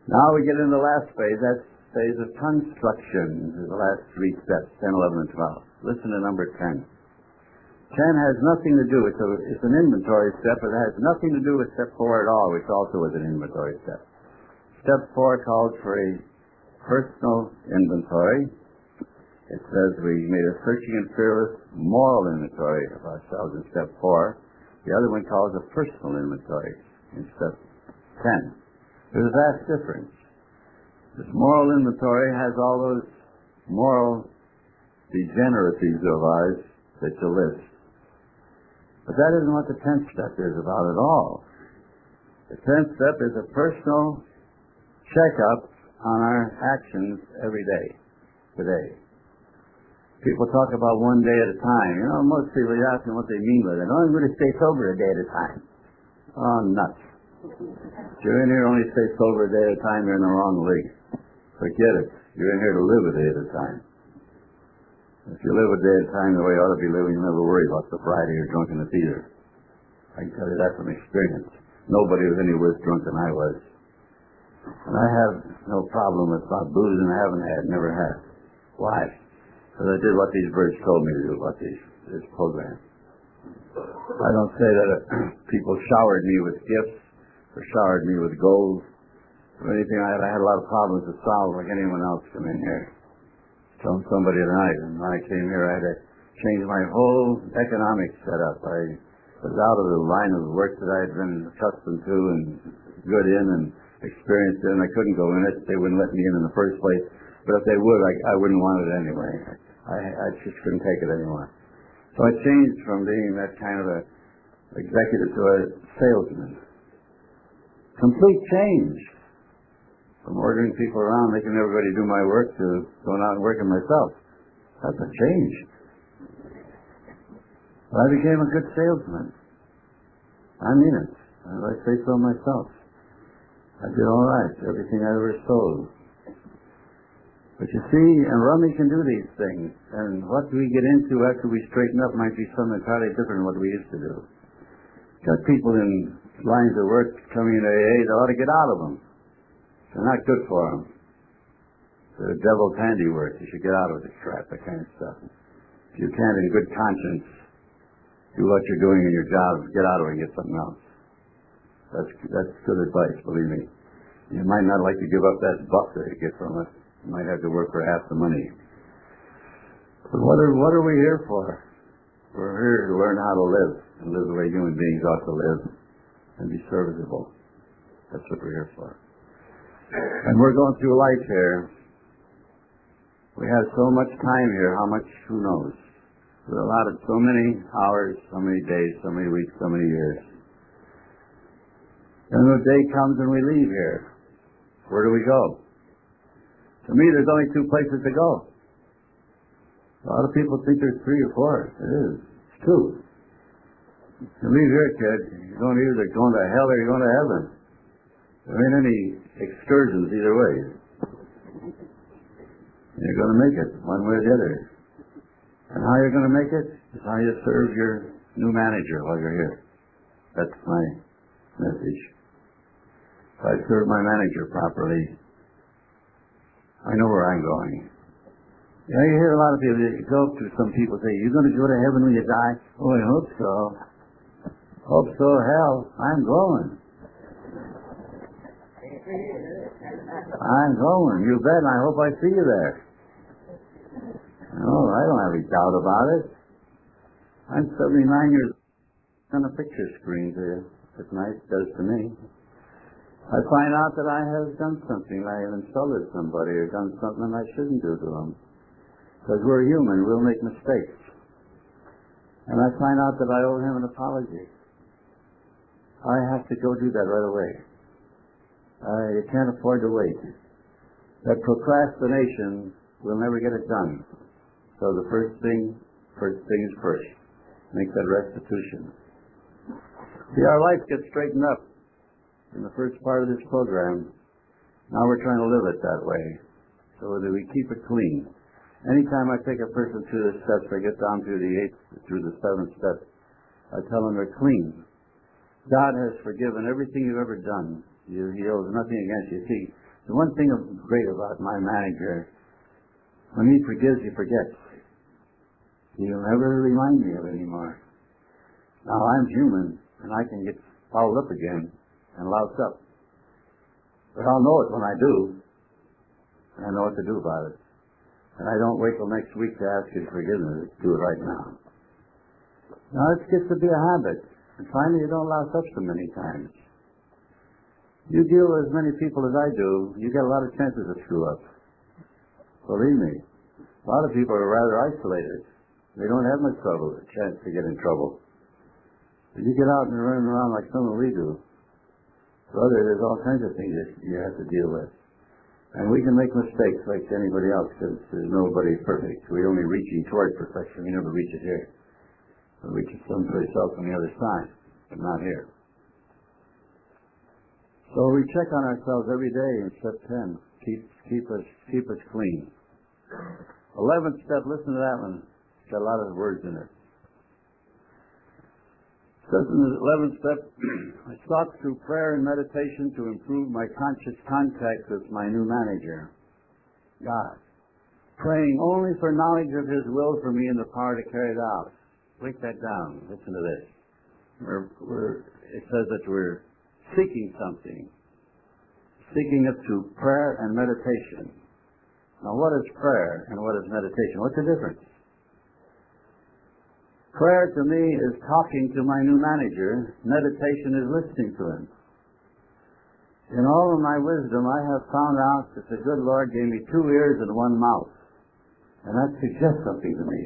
Now we get into the last phase. That's phase of construction. The last three steps, 10, 11, and 12. Listen to number 10. 10 has nothing to do, it's, a, it's an inventory step, but it has nothing to do with step 4 at all, which also is an inventory step. Step 4 calls for a personal inventory. It says we made a searching and fearless moral inventory of ourselves in step 4. The other one calls a personal inventory in step 10. There's a vast difference. This moral inventory has all those moral degeneracies of ours that you list. But that isn't what the tenth step is about at all. The tenth step is a personal checkup on our actions every day, today. People talk about one day at a time. You know, most people ask them what they mean by that. Oh, I'm going to stay sober a day at a time. Oh, nuts. If you're in here only stay sober a day at a time, you're in the wrong league. Forget it. You're in here to live a day at a time. If you live a day at a time the way you ought to be living, you never worry about the Friday you're drunk in the theater. I can tell you that from experience. Nobody was any worse drunk than I was. And I have no problem with about booze, and I haven't had, never had. Why? Because I did what these birds told me to do about these, this program. I don't say that uh, <clears throat> people showered me with gifts or showered me with gold or anything I had. I had a lot of problems to solve like anyone else come in here. Telling somebody tonight, and when I came here, I had to change my whole economic setup. I was out of the line of work that I had been accustomed to and good in and experienced in. I couldn't go in it. They wouldn't let me in in the first place. But if they would, I, I wouldn't want it anyway. I, I just couldn't take it anymore. So I changed from being that kind of a executive to a salesman. Complete change from ordering people around, making everybody do my work, to going out and working myself. That's a change. But I became a good salesman. I mean it. I say so myself. I did all right, everything I ever sold. But you see, and Rummy can do these things, and what we get into after we straighten up might be something entirely different than what we used to do. Got people in lines of work coming into AA, they ought to get out of them. They're not good for them. They're devil's handiwork. You should get out of this crap, that kind of stuff. If you can't, in good conscience, do what you're doing in your job, get out of it and get something else. That's that's good advice, believe me. You might not like to give up that buck that you get from it. Might have to work for half the money. But what are what are we here for? We're here to learn how to live and live the way human beings ought to live and be serviceable. That's what we're here for. And we're going through life here. We have so much time here. How much? Who knows? We're allotted so many hours, so many days, so many weeks, so many years. And the day comes and we leave here. Where do we go? To me, there's only two places to go. A lot of people think there's three or four. It is. It's two. You leave here, kid, you're going either going to hell or you're going to heaven. There ain't any excursions either way. You're going to make it one way or the other. And how you're going to make it is how you serve your new manager while you're here. That's my message. If I serve my manager properly, I know where I'm going. You know, you hear a lot of people, go to some people say, you're going to go to heaven when you die? Oh, I hope so. Hope so, hell, I'm going. I'm going. You bet, and I hope I see you there. Oh, I don't have any doubt about it. I'm 79 years on a picture screen you. It's nice, does to me. I find out that I have done something, I have insulted somebody or done something I shouldn't do to them. Because we're human, we'll make mistakes. And I find out that I owe him an apology. I have to go do that right away. I can't afford to wait. That procrastination will never get it done. So the first thing, first thing is first. Make that restitution. See, our life gets straightened up in the first part of this program. Now we're trying to live it that way so that we keep it clean. Anytime I take a person through the steps, I get down through the eighth, through the seventh step, I tell them they're clean. God has forgiven everything you've ever done. He owes nothing against you. See, the one thing great about my manager, when he forgives, he forgets. He'll never remind me of it anymore. Now I'm human, and I can get fouled up again and loused up. But I'll know it when I do. And I know what to do about it. And I don't wait till next week to ask his forgiveness. Do it right now. Now it gets to be a habit. And finally you don't louse up so many times. You deal with as many people as I do, you get a lot of chances to screw up. Believe me. A lot of people are rather isolated. They don't have much trouble, a chance to get in trouble. But you get out and run around like some of we do, Brother, there's all kinds of things that you have to deal with. And we can make mistakes like anybody else because there's nobody perfect. We're only reaching toward perfection. We never reach it here. We reach it someplace else on the other side, but not here. So we check on ourselves every day in step 10. Keep, keep us, keep us clean. Eleventh step, listen to that one. It's got a lot of words in it the 11th step, <clears throat> I sought through prayer and meditation to improve my conscious contact with my new manager, God, praying only for knowledge of His will for me and the power to carry it out. Break that down. Listen to this. We're, we're, it says that we're seeking something, seeking it through prayer and meditation. Now, what is prayer and what is meditation? What's the difference? Prayer to me is talking to my new manager. Meditation is listening to him. In all of my wisdom, I have found out that the good Lord gave me two ears and one mouth. And that suggests something to me.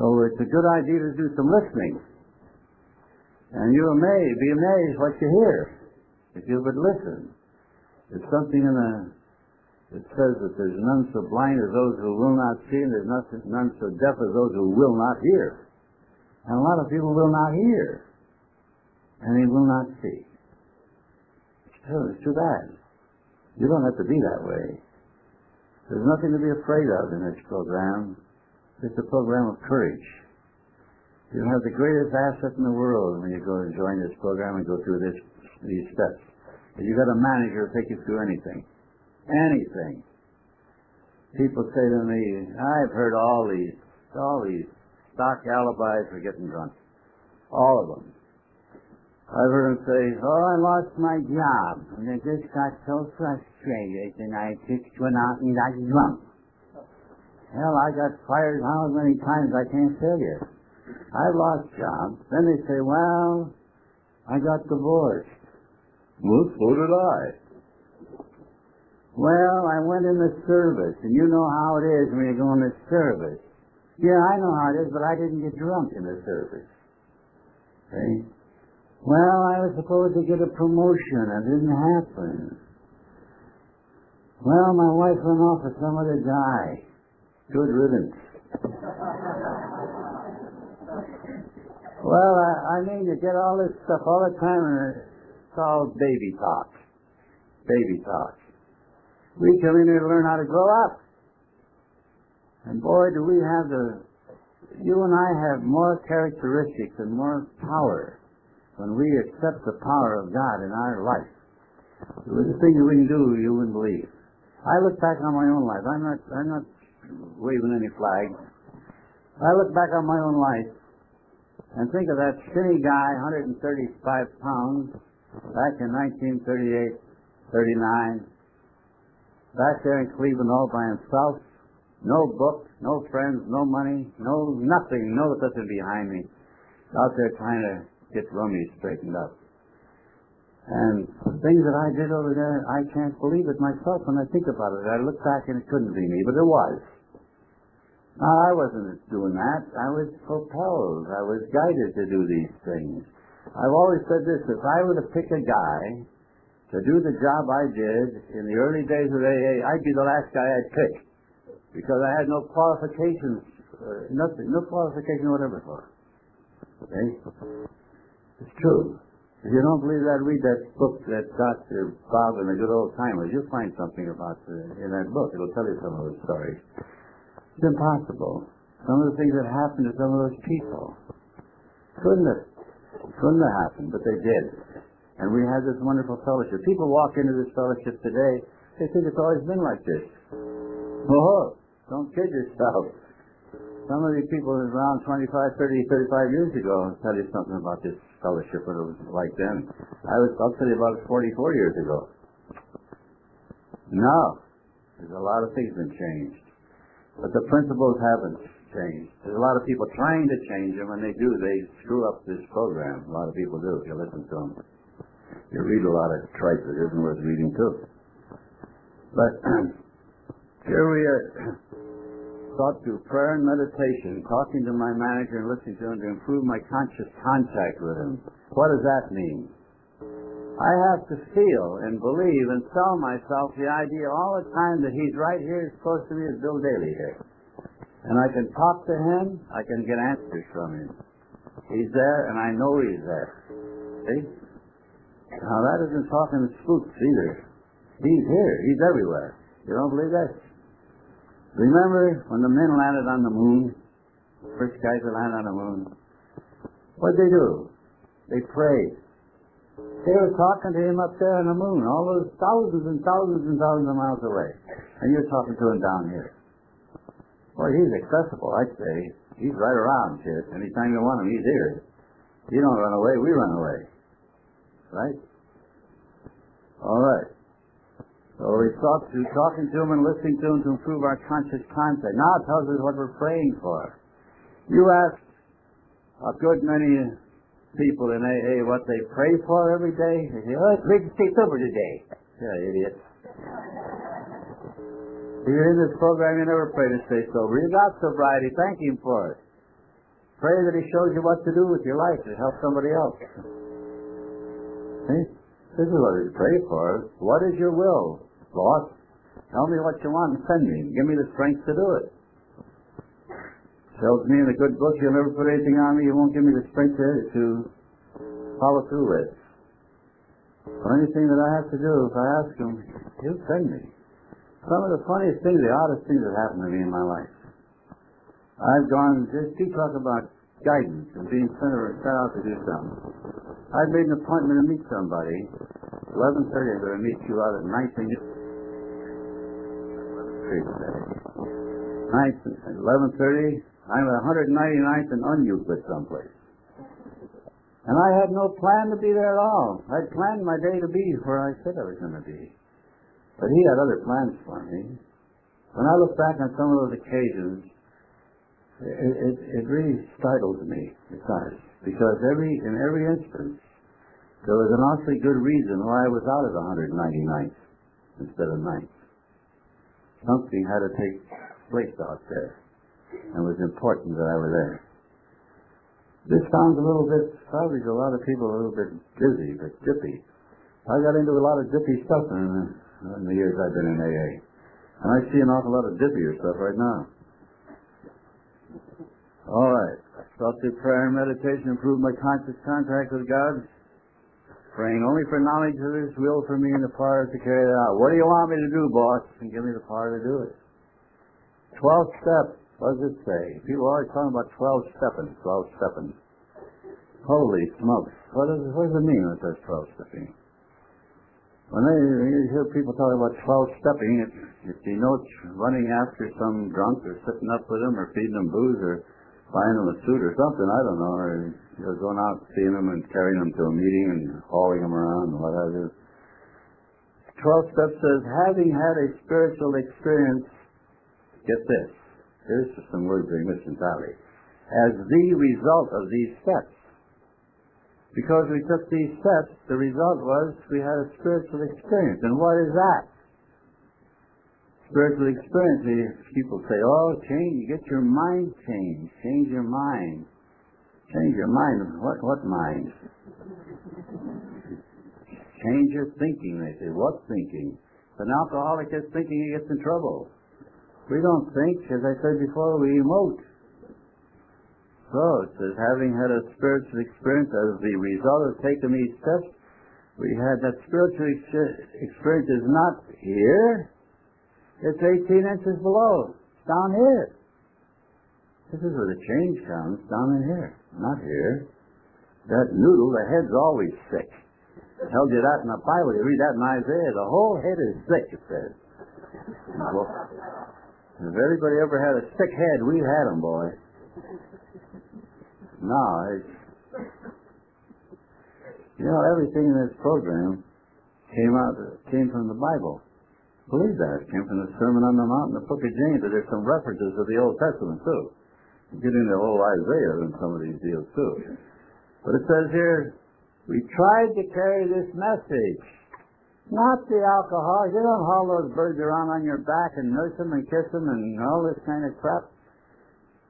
So it's a good idea to do some listening. And you may be amazed what you hear if you would listen. There's something in the it says that there's none so blind as those who will not see, and there's nothing, none so deaf as those who will not hear. And a lot of people will not hear, and they will not see. It's too bad. You don't have to be that way. There's nothing to be afraid of in this program. It's a program of courage. You have the greatest asset in the world when you go and join this program and go through this, these steps. You've got a manager to take you through anything anything. People say to me, I've heard all these, all these stock alibis for getting drunk. All of them. I've heard them say, oh, I lost my job, and I just got so frustrated, and I just went out and got drunk. Hell, I got fired how many times I can't tell you. I've lost jobs. Then they say, well, I got divorced. Well, so did I. Well, I went in the service, and you know how it is when you go in the service. Yeah, I know how it is, but I didn't get drunk in the service. See? Well, I was supposed to get a promotion. It didn't happen. Well, my wife went off with some other guy. Good riddance. well, I, I mean, you get all this stuff all the time, and it's all baby talk. Baby talk. We come in here to learn how to grow up. And boy, do we have the, you and I have more characteristics and more power when we accept the power of God in our life. There's a thing that we can do you wouldn't believe. I look back on my own life. I'm not, I'm not waving any flags. I look back on my own life and think of that skinny guy, 135 pounds, back in 1938, 39, back there in Cleveland all by himself. No book, no friends, no money, no nothing, no nothing behind me. Out there trying to get rummies straightened up. And the things that I did over there, I can't believe it myself when I think about it. I look back and it couldn't be me, but it was. Now, I wasn't doing that. I was propelled. I was guided to do these things. I've always said this, if I were to pick a guy to do the job I did in the early days of AA, I'd be the last guy I'd pick. Because I had no qualifications, uh, nothing, no qualification whatever for it. Okay? It's true. If you don't believe that, read that book that Dr. Bob and the Good Old Timers. You'll find something about the, in that book. It'll tell you some of those stories. It's impossible. Some of the things that happened to some of those people couldn't have, couldn't have happened, but they did. And we had this wonderful fellowship. People walk into this fellowship today, they think it's always been like this. Oh, don't kid yourself. Some of these people around 25, 30, 35 years ago I'll tell you something about this fellowship, what it was like then. I was, I'll tell you about it 44 years ago. Now, there's a lot of things been changed. But the principles haven't changed. There's a lot of people trying to change them. When they do, they screw up this program. A lot of people do. If you listen to them. You read a lot of tripe that isn't worth reading too. But here we are taught through prayer and meditation, talking to my manager and listening to him to improve my conscious contact with him. What does that mean? I have to feel and believe and sell myself the idea all the time that he's right here as close to me as Bill Daly here. And I can talk to him, I can get answers from him. He's there and I know he's there. See? Now that isn't talking spooks either. He's here, he's everywhere. You don't believe that? Remember when the men landed on the moon? First guys to land on the moon. What'd they do? They prayed. They were talking to him up there on the moon, all those thousands and thousands and thousands of miles away. And you're talking to him down here. Well, he's accessible, I'd say. He's right around, kid. Anytime you want him, he's here. You don't run away, we run away. Right? All right. So we talk to talking to him and listening to him to improve our conscious contact. Now it tells us what we're praying for. You ask a good many people in AA what they pray for every day. They say, oh, it's great to stay sober today. Yeah, idiot. You're in this program, you never pray to stay sober. You got sobriety. Thank Him for it. Pray that He shows you what to do with your life to help somebody else. See? This is what we pray for. What is your will, Lord? Tell me what you want and send me. Give me the strength to do it. Tells me in a good book, you'll never put anything on me you won't give me the strength to, to follow through with. For anything that I have to do, if I ask him, he'll send me. Some of the funniest things, the oddest things that happened to me in my life. I've gone, just keep talking about guidance and being sent or set out to do something. I've made an appointment to meet somebody. 11.30, I'm going to meet you out at 19th Street today. 11.30, I'm at 199th and Euclid someplace. And I had no plan to be there at all. I'd planned my day to be where I said I was going to be. But he had other plans for me. When I look back on some of those occasions, it, it, it really startled me. It does. Because every in every instance, there was an awfully good reason why I was out of at 199th instead of 9th. Something had to take place out there, and it was important that I were there. This sounds a little bit, probably to a lot of people, a little bit dizzy, but dippy. I got into a lot of dippy stuff in, in the years I've been in AA. And I see an awful lot of dippier stuff right now. All right. Sought through prayer and meditation improve my conscious contact with God. Praying only for knowledge of His will for me and the power to carry it out. What do you want me to do, boss? And give me the power to do it. Twelve steps. What does it say? People are always talking about twelve stepping, twelve stepping. Holy smokes. What does, what does it mean it says twelve stepping? When they you hear people talking about twelve stepping, it, denotes running after some drunk or sitting up with them or feeding them booze or buying them a suit or something, I don't know, or you know, going out seeing them and carrying them to a meeting and hauling them around and what have you. Twelve steps says, having had a spiritual experience, get this, here's some words we missed entirely, as the result of these steps. Because we took these steps, the result was we had a spiritual experience. And what is that? Spiritual experience, people say, oh, change, get your mind changed. Change your mind. Change your mind. What, what mind? Change your thinking, they say. What thinking? An alcoholic is thinking, he gets in trouble. We don't think, as I said before, we emote. So it says, having had a spiritual experience as the result of taking these steps, we had that spiritual experience is not here. It's 18 inches below. It's down here. This is where the change comes, down in here, not here. That noodle, the head's always sick. I told you that in the Bible. You read that in Isaiah. The whole head is sick, it says. If anybody ever had a sick head, we've had them, boy. No, it's, you know, everything in this program came out, came from the Bible. Believe that. It came from the Sermon on the Mount and the Book of James. There's some references to the Old Testament, too. You get into old Isaiah in some of these deals, too. But it says here, we tried to carry this message. Not the alcohol. You don't haul those birds around on your back and nurse them and kiss them and all this kind of crap.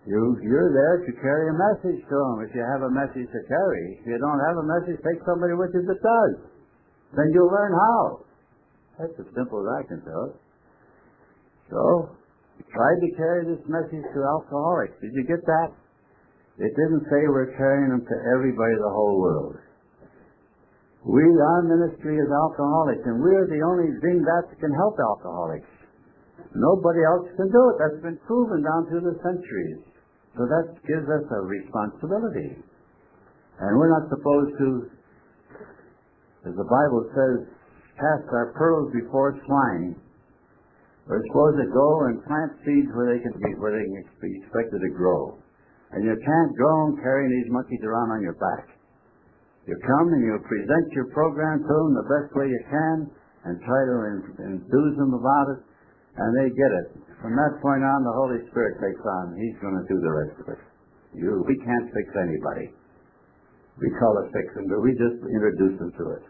You, you're there to carry a message to them if you have a message to carry. If you don't have a message, take somebody with you that does. Then you'll learn how. That's as simple as I can tell it. So, tried to carry this message to alcoholics. Did you get that? It didn't say we're carrying them to everybody, the whole world. We, our ministry is alcoholics, and we're the only thing that can help alcoholics. Nobody else can do it. That's been proven down through the centuries. So that gives us a responsibility. And we're not supposed to, as the Bible says, cast our pearls before swine. We're supposed to go and plant seeds where they can be, where they can be expected to grow. And you can't go on carrying these monkeys around on your back. You come and you present your program to them the best way you can and try to enthuse them about it, and they get it. From that point on, the Holy Spirit takes on. He's going to do the rest of it. You, we can't fix anybody. We call it fixing, but we just introduce them to it.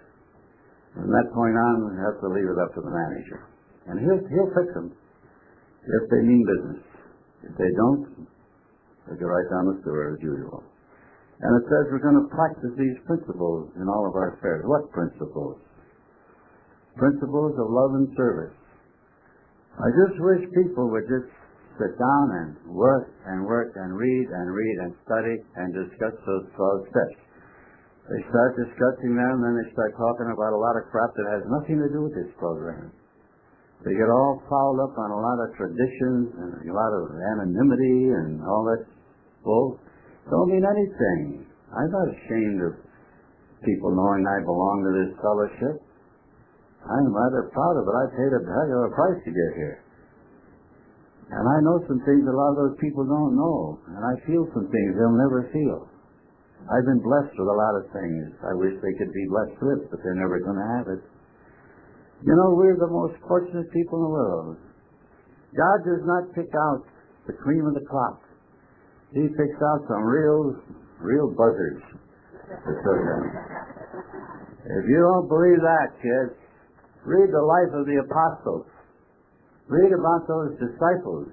From that point on, we have to leave it up to the manager. And he'll, he'll fix them if they mean business. If they don't, they go right down the sewer as usual. And it says we're going to practice these principles in all of our affairs. What principles? Principles of love and service. I just wish people would just sit down and work and work and read and read and study and discuss those 12 steps. They start discussing them, and then they start talking about a lot of crap that has nothing to do with this program. They get all fouled up on a lot of traditions and a lot of anonymity and all that bull. Don't mean anything. I'm not ashamed of people knowing I belong to this fellowship. I'm rather proud of it. I paid a heck of a price to get here. And I know some things a lot of those people don't know. And I feel some things they'll never feel. I've been blessed with a lot of things I wish they could be blessed with, but they're never going to have it. You know, we're the most fortunate people in the world. God does not pick out the cream of the crop. He picks out some real, real buzzards. If you don't believe that, kids, Read the life of the apostles. Read about those disciples.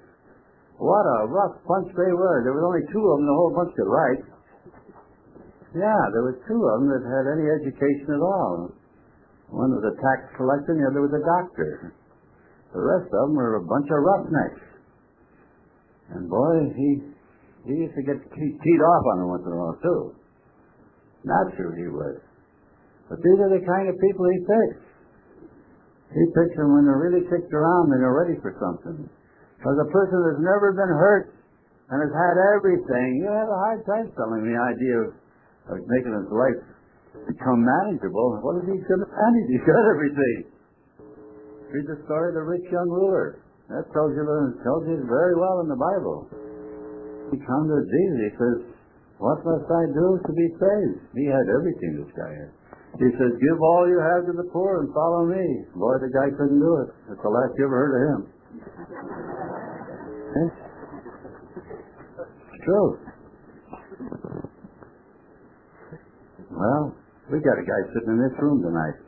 What a rough bunch they were. There was only two of them, the whole bunch could write. Yeah, there was two of them that had any education at all. One was a tax collector, and the other was a doctor. The rest of them were a bunch of roughnecks. And boy, he he used to get teed off on them once in a while too. Naturally he was. But these are the kind of people he picks. He picks them when they're really kicked around and they're ready for something. Because a person that's never been hurt and has had everything, you have a hard time selling the idea of, of making his life become manageable. What is he going to manage? He's got everything. Read the story of the rich young ruler. That tells you, tells you very well in the Bible. He comes to Jesus. He says, What must I do to be saved? He had everything, this guy had. He says, give all you have to the poor and follow me. Boy, the guy couldn't do it. That's the last you ever heard of him. <laughs> It's true. Well, we got a guy sitting in this room tonight.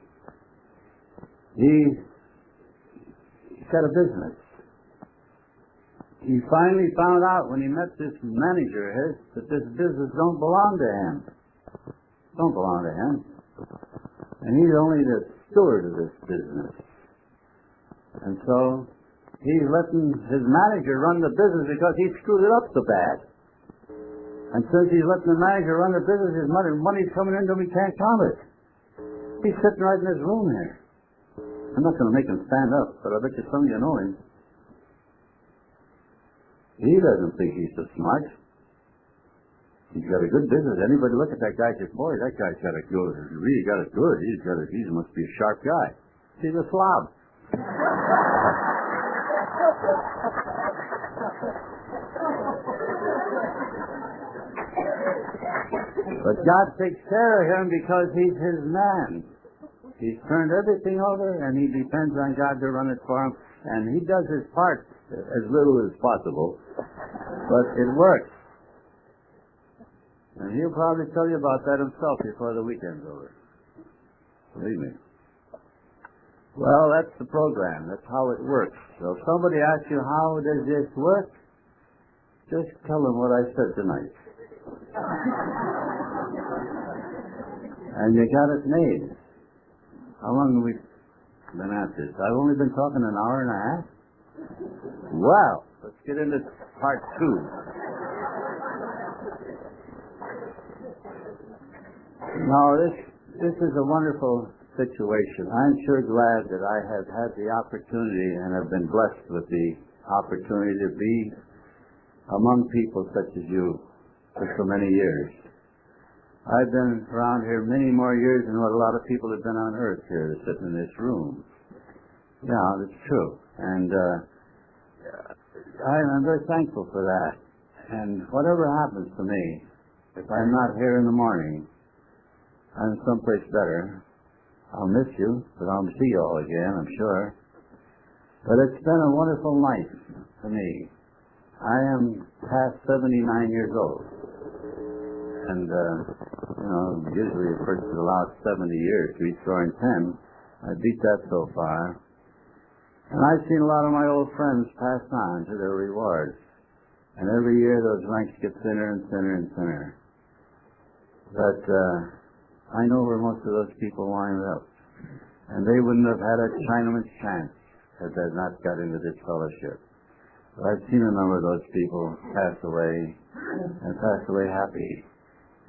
He, he's got a business. He finally found out when he met this manager of his that this business don't belong to him. Don't belong to him. And he's only the steward of this business. And so he's letting his manager run the business because he screwed it up so bad. And since he's letting the manager run the business, his money, money's coming into him, he can't count it. He's sitting right in this room here. I'm not going to make him stand up, but I bet you some of you know him. He doesn't think he's so smart. He's got a good business. Anybody look at that guy says, boy, that guy's got a good, He really got it good. He's got a, he must be a sharp guy. He's a slob. but God takes care of him because he's his man. He's turned everything over and he depends on God to run it for him. And he does his part as little as possible. But it works. And he'll probably tell you about that himself before the weekend's over. Believe me. Well, that's the program. That's how it works. So if somebody asks you how does this work, just tell them what I said tonight. <laughs> and you got it made. How long have we been at this? I've only been talking an hour and a half. Well, let's get into part two. Now, this this is a wonderful situation. I'm sure glad that I have had the opportunity and have been blessed with the opportunity to be among people such as you for so many years. I've been around here many more years than what a lot of people have been on earth here sitting in this room. Yeah, that's true. And uh, I'm very thankful for that. And whatever happens to me, if I'm not here in the morning, I'm someplace better. I'll miss you, but I'll see you all again, I'm sure. But it's been a wonderful life for me. I am past 79 years old. And, uh, you know, usually a person allows 70 years to be scoring 10. I beat that so far. And I've seen a lot of my old friends pass on to their rewards. And every year those ranks get thinner and thinner and thinner. But, uh, I know where most of those people wind up. And they wouldn't have had a Chinaman's chance had they not got into this fellowship. But I've seen a number of those people pass away and pass away happy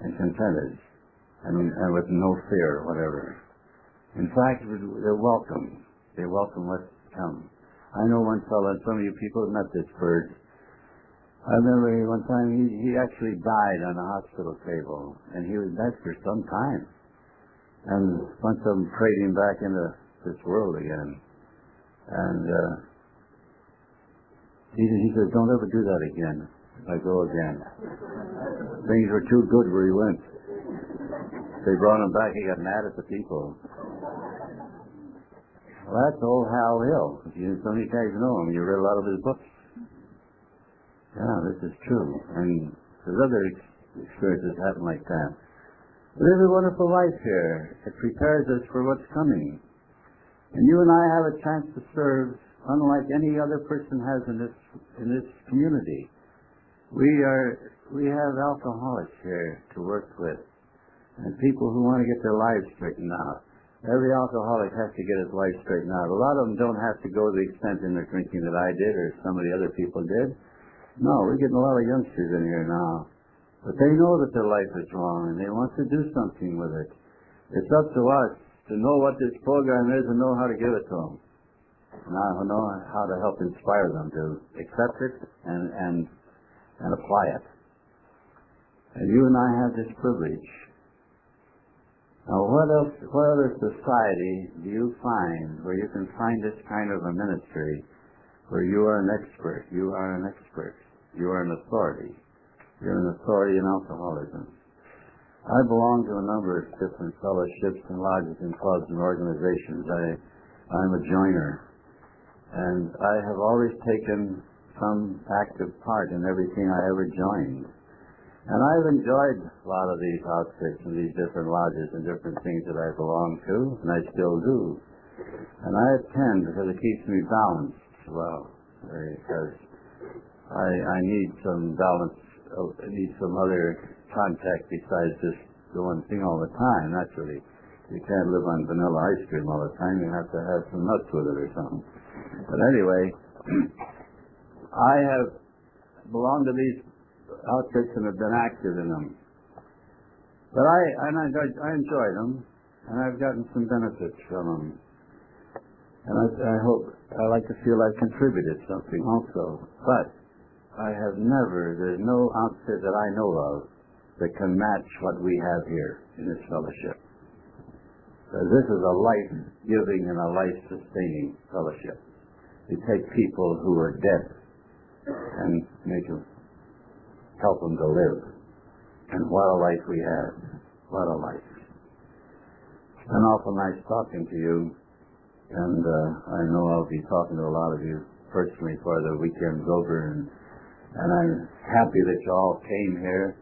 and contented and, and with no fear whatever. In fact, they're welcome. They welcome what's come. I know one fellow, and some of you people have met this bird. I remember one time he, he actually died on a hospital table, and he was dead for some time. And a bunch of them prayed him back into this world again. And uh, he, he said, don't ever do that again I go again. Things were too good where he went. They brought him back, he got mad at the people. Well, that's old Hal Hill. You, of you guys know him. You read a lot of his books. Yeah, this is true. And there's other experiences happen like that. But there's a wonderful life here. It prepares us for what's coming. And you and I have a chance to serve unlike any other person has in this in this community. We are we have alcoholics here to work with and people who want to get their lives straightened out. Every alcoholic has to get his life straightened out. A lot of them don't have to go to the extent in their drinking that I did or some of the other people did. No, we're getting a lot of youngsters in here now. But they know that their life is wrong and they want to do something with it. It's up to us to know what this program is and know how to give it to them. And I know how to help inspire them to accept it and, and, and apply it. And you and I have this privilege. Now, what else, what other society do you find where you can find this kind of a ministry where you are an expert, you are an expert, you are an authority, you're an authority in alcoholism. I belong to a number of different fellowships and lodges and clubs and organizations. I, I'm a joiner. And I have always taken some active part in everything I ever joined. And I've enjoyed a lot of these outfits and these different lodges and different things that I belong to, and I still do. And I attend because it keeps me balanced well, because I, I need some balance, I need some other contact besides just the one thing all the time, naturally. You can't live on vanilla ice cream all the time. You have to have some nuts with it or something. But anyway, <clears throat> I have belonged to these outfits and have been active in them. But I and I, I enjoy them, and I've gotten some benefits from them. And I, I hope I like to feel I've contributed something also. But I have never, there's no outfit that I know of that can match what we have here in this fellowship. Because this is a life-giving and a life-sustaining fellowship. We take people who are dead and make them, help them to live. And what a life we have. What a life. Been awful nice talking to you. And uh, I know I'll be talking to a lot of you personally before the weekend's over. And, and I'm happy that you all came here.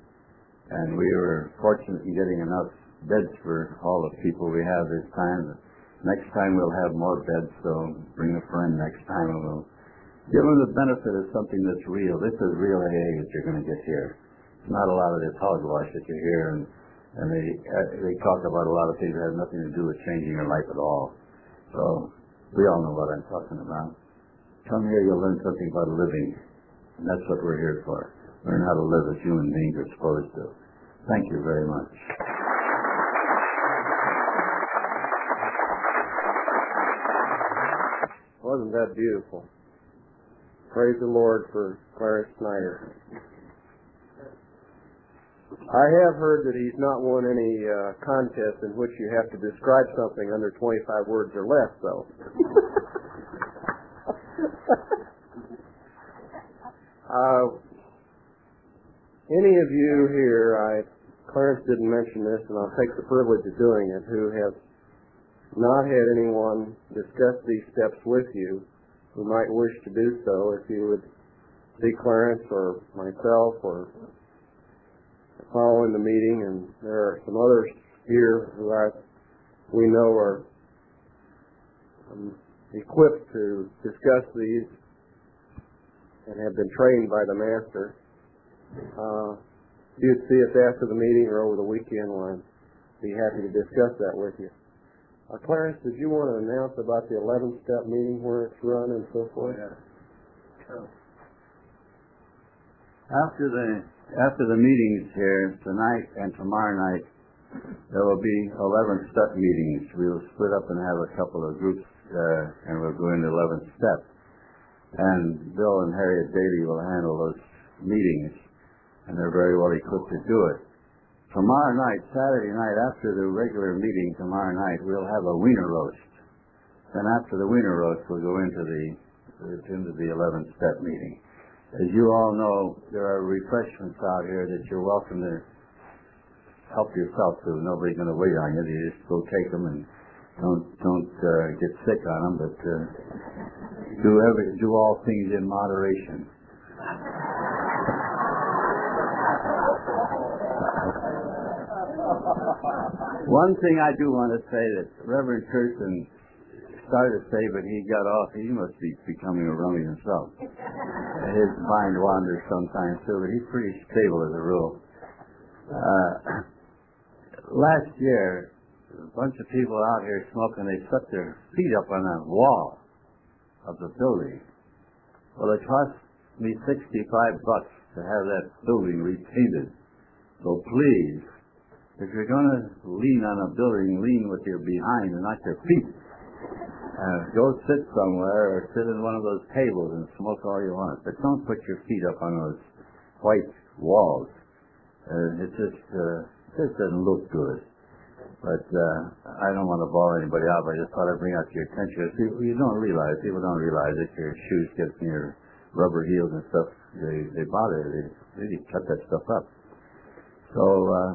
And we were fortunate in getting enough beds for all the people we have this time. Next time we'll have more beds, so bring a friend next time and we'll give them the benefit of something that's real. This is real AA that you're going to get here. It's not a lot of this hogwash that you hear, and, and they, uh, they talk about a lot of things that have nothing to do with changing your life at all. So we all know what I'm talking about. Come here, you'll learn something about living. And that's what we're here for. Learn how to live as human beings are supposed to. Thank you very much. Wasn't that beautiful? Praise the Lord for Clarence Snyder. I have heard that he's not won any uh, contest in which you have to describe something under 25 words or less, though. <laughs> uh, any of you here, I Clarence didn't mention this, and I'll take the privilege of doing it, who have not had anyone discuss these steps with you who might wish to do so, if you would see Clarence or myself or following the meeting, and there are some others here who I, we know are um, equipped to discuss these and have been trained by the master. Uh, you'd see us after the meeting or over the weekend, well, I'd be happy to discuss that with you. Uh, Clarence, did you want to announce about the 11 step meeting where it's run and so forth? Yeah. After the after the meetings here tonight and tomorrow night, there will be 11 step meetings. We'll split up and have a couple of groups, uh, and we'll go into 11 step. And Bill and Harriet Daly will handle those meetings, and they're very well equipped to do it. Tomorrow night, Saturday night, after the regular meeting tomorrow night, we'll have a wiener roast. Then after the wiener roast, we'll go into the into the 11th step meeting. As you all know, there are refreshments out here that you're welcome to help yourself to. Nobody's going to wait on you. You just go take them and don't don't uh, get sick on them, but uh, do every do all things in moderation. <laughs> One thing I do want to say that Reverend Kirsten started to say, but he got off. He must be becoming a rummy himself. His mind wanders sometimes too, but he's pretty stable as a rule. Uh, last year, a bunch of people out here smoking. They set their feet up on that wall of the building. Well, it cost me 65 bucks to have that building repainted. So please, if you're going to lean on a building, lean with your behind and not your feet. Uh, go sit somewhere or sit in one of those tables and smoke all you want, but don't put your feet up on those white walls. Uh, it just uh, just doesn't look good. But uh, I don't want to bore anybody out, but I just thought I'd bring out to your attention. People, you don't realize, people don't realize that your shoes get near rubber heels and stuff. They they bother. They really cut that stuff up. So uh,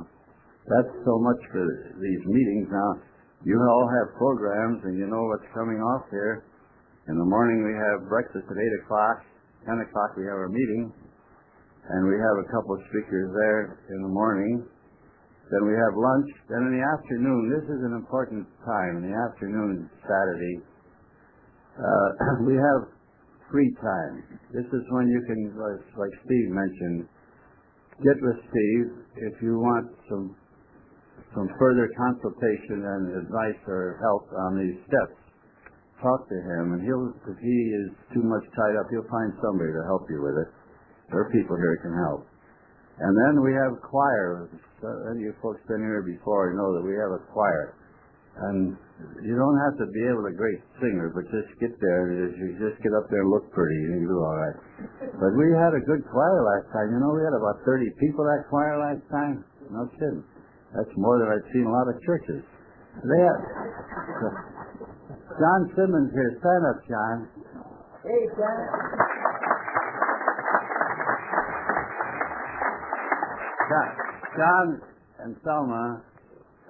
that's so much for these meetings. Now, you all have programs and you know what's coming off here. In the morning we have breakfast at 8 o'clock. 10 o'clock we have our meeting. and we have a couple of speakers there in the morning. Then we have lunch. Then in the afternoon, this is an important time. In the afternoon, Saturday, uh, <clears throat> we have free time. This is when you can, like Steve mentioned, get with Steve if you want some some further consultation and advice or help on these steps. Talk to him, and he'll if he is too much tied up, he'll find somebody to help you with it. There are people here who can help. And then we have choir. Any of you folks been here before know that we have a choir. And you don't have to be able to great singer, but just get there. You just get up there and look pretty, and you do all right. But we had a good choir last time. You know, we had about 30 people at choir last time. No kidding. That's more than I've seen a lot of churches. They have, John Simmons here. Stand up, John. Hey, John. John, John and Selma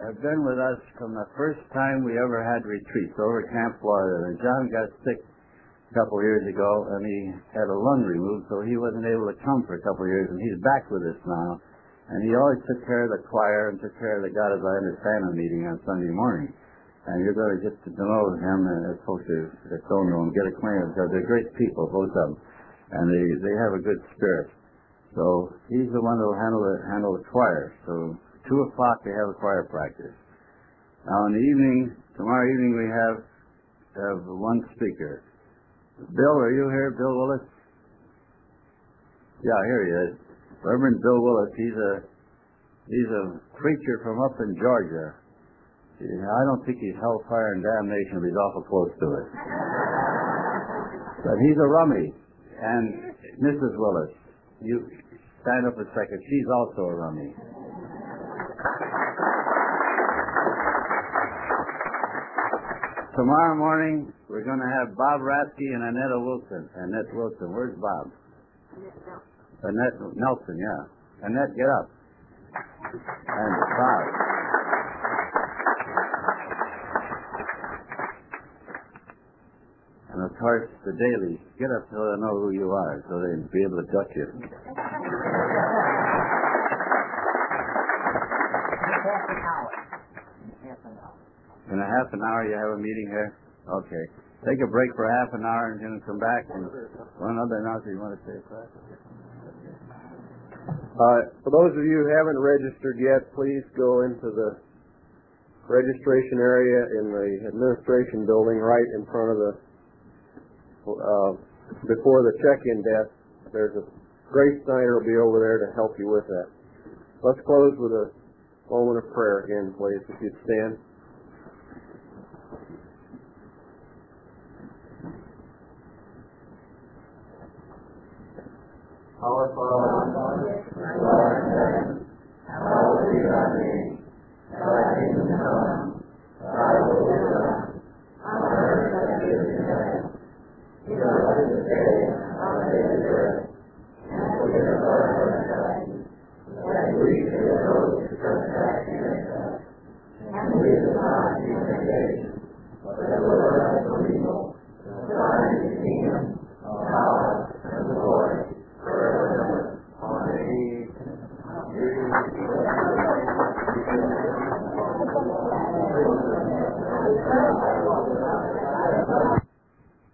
have been with us from the first time we ever had retreats over Camp Florida. And John got sick a couple of years ago, and he had a lung removed, so he wasn't able to come for a couple of years, and he's back with us now. And he always took care of the choir and took care of the God as I Understand meeting on Sunday morning. And you're going to get to know him and as folks that don't know him, get acquainted because they're great people, both of them. And they, they have a good spirit. So he's the one that will handle the, handle the choir. So two o'clock they have a choir practice. Now in the evening, tomorrow evening we have have one speaker. Bill, are you here, Bill Willis? Yeah, here he is. Reverend Bill Willis. He's a he's a preacher from up in Georgia. I don't think he's hellfire and damnation, but he's awful close to it. but he's a rummy. And Mrs. Willis, you stand up a second. She's also a rummy. Tomorrow morning, we're going to have Bob Ratsky and Annette Wilson. Annette Wilson. Where's Bob? Annette Nelson, yeah. Annette, get up. And Bob. And of course, the Dalys. Get up so they know who you are, so they'll be able to duck you. In a half an hour, you have a meeting here? Okay. Take a break for half an hour and then come back. And one other announcement you want to say? Uh, for those of you who haven't registered yet, please go into the registration area in the administration building right in front of the, uh, before the check-in desk. There's a, Grace Snyder will be over there to help you with that. Let's close with a moment of prayer again, please, if you'd stand. Our Father,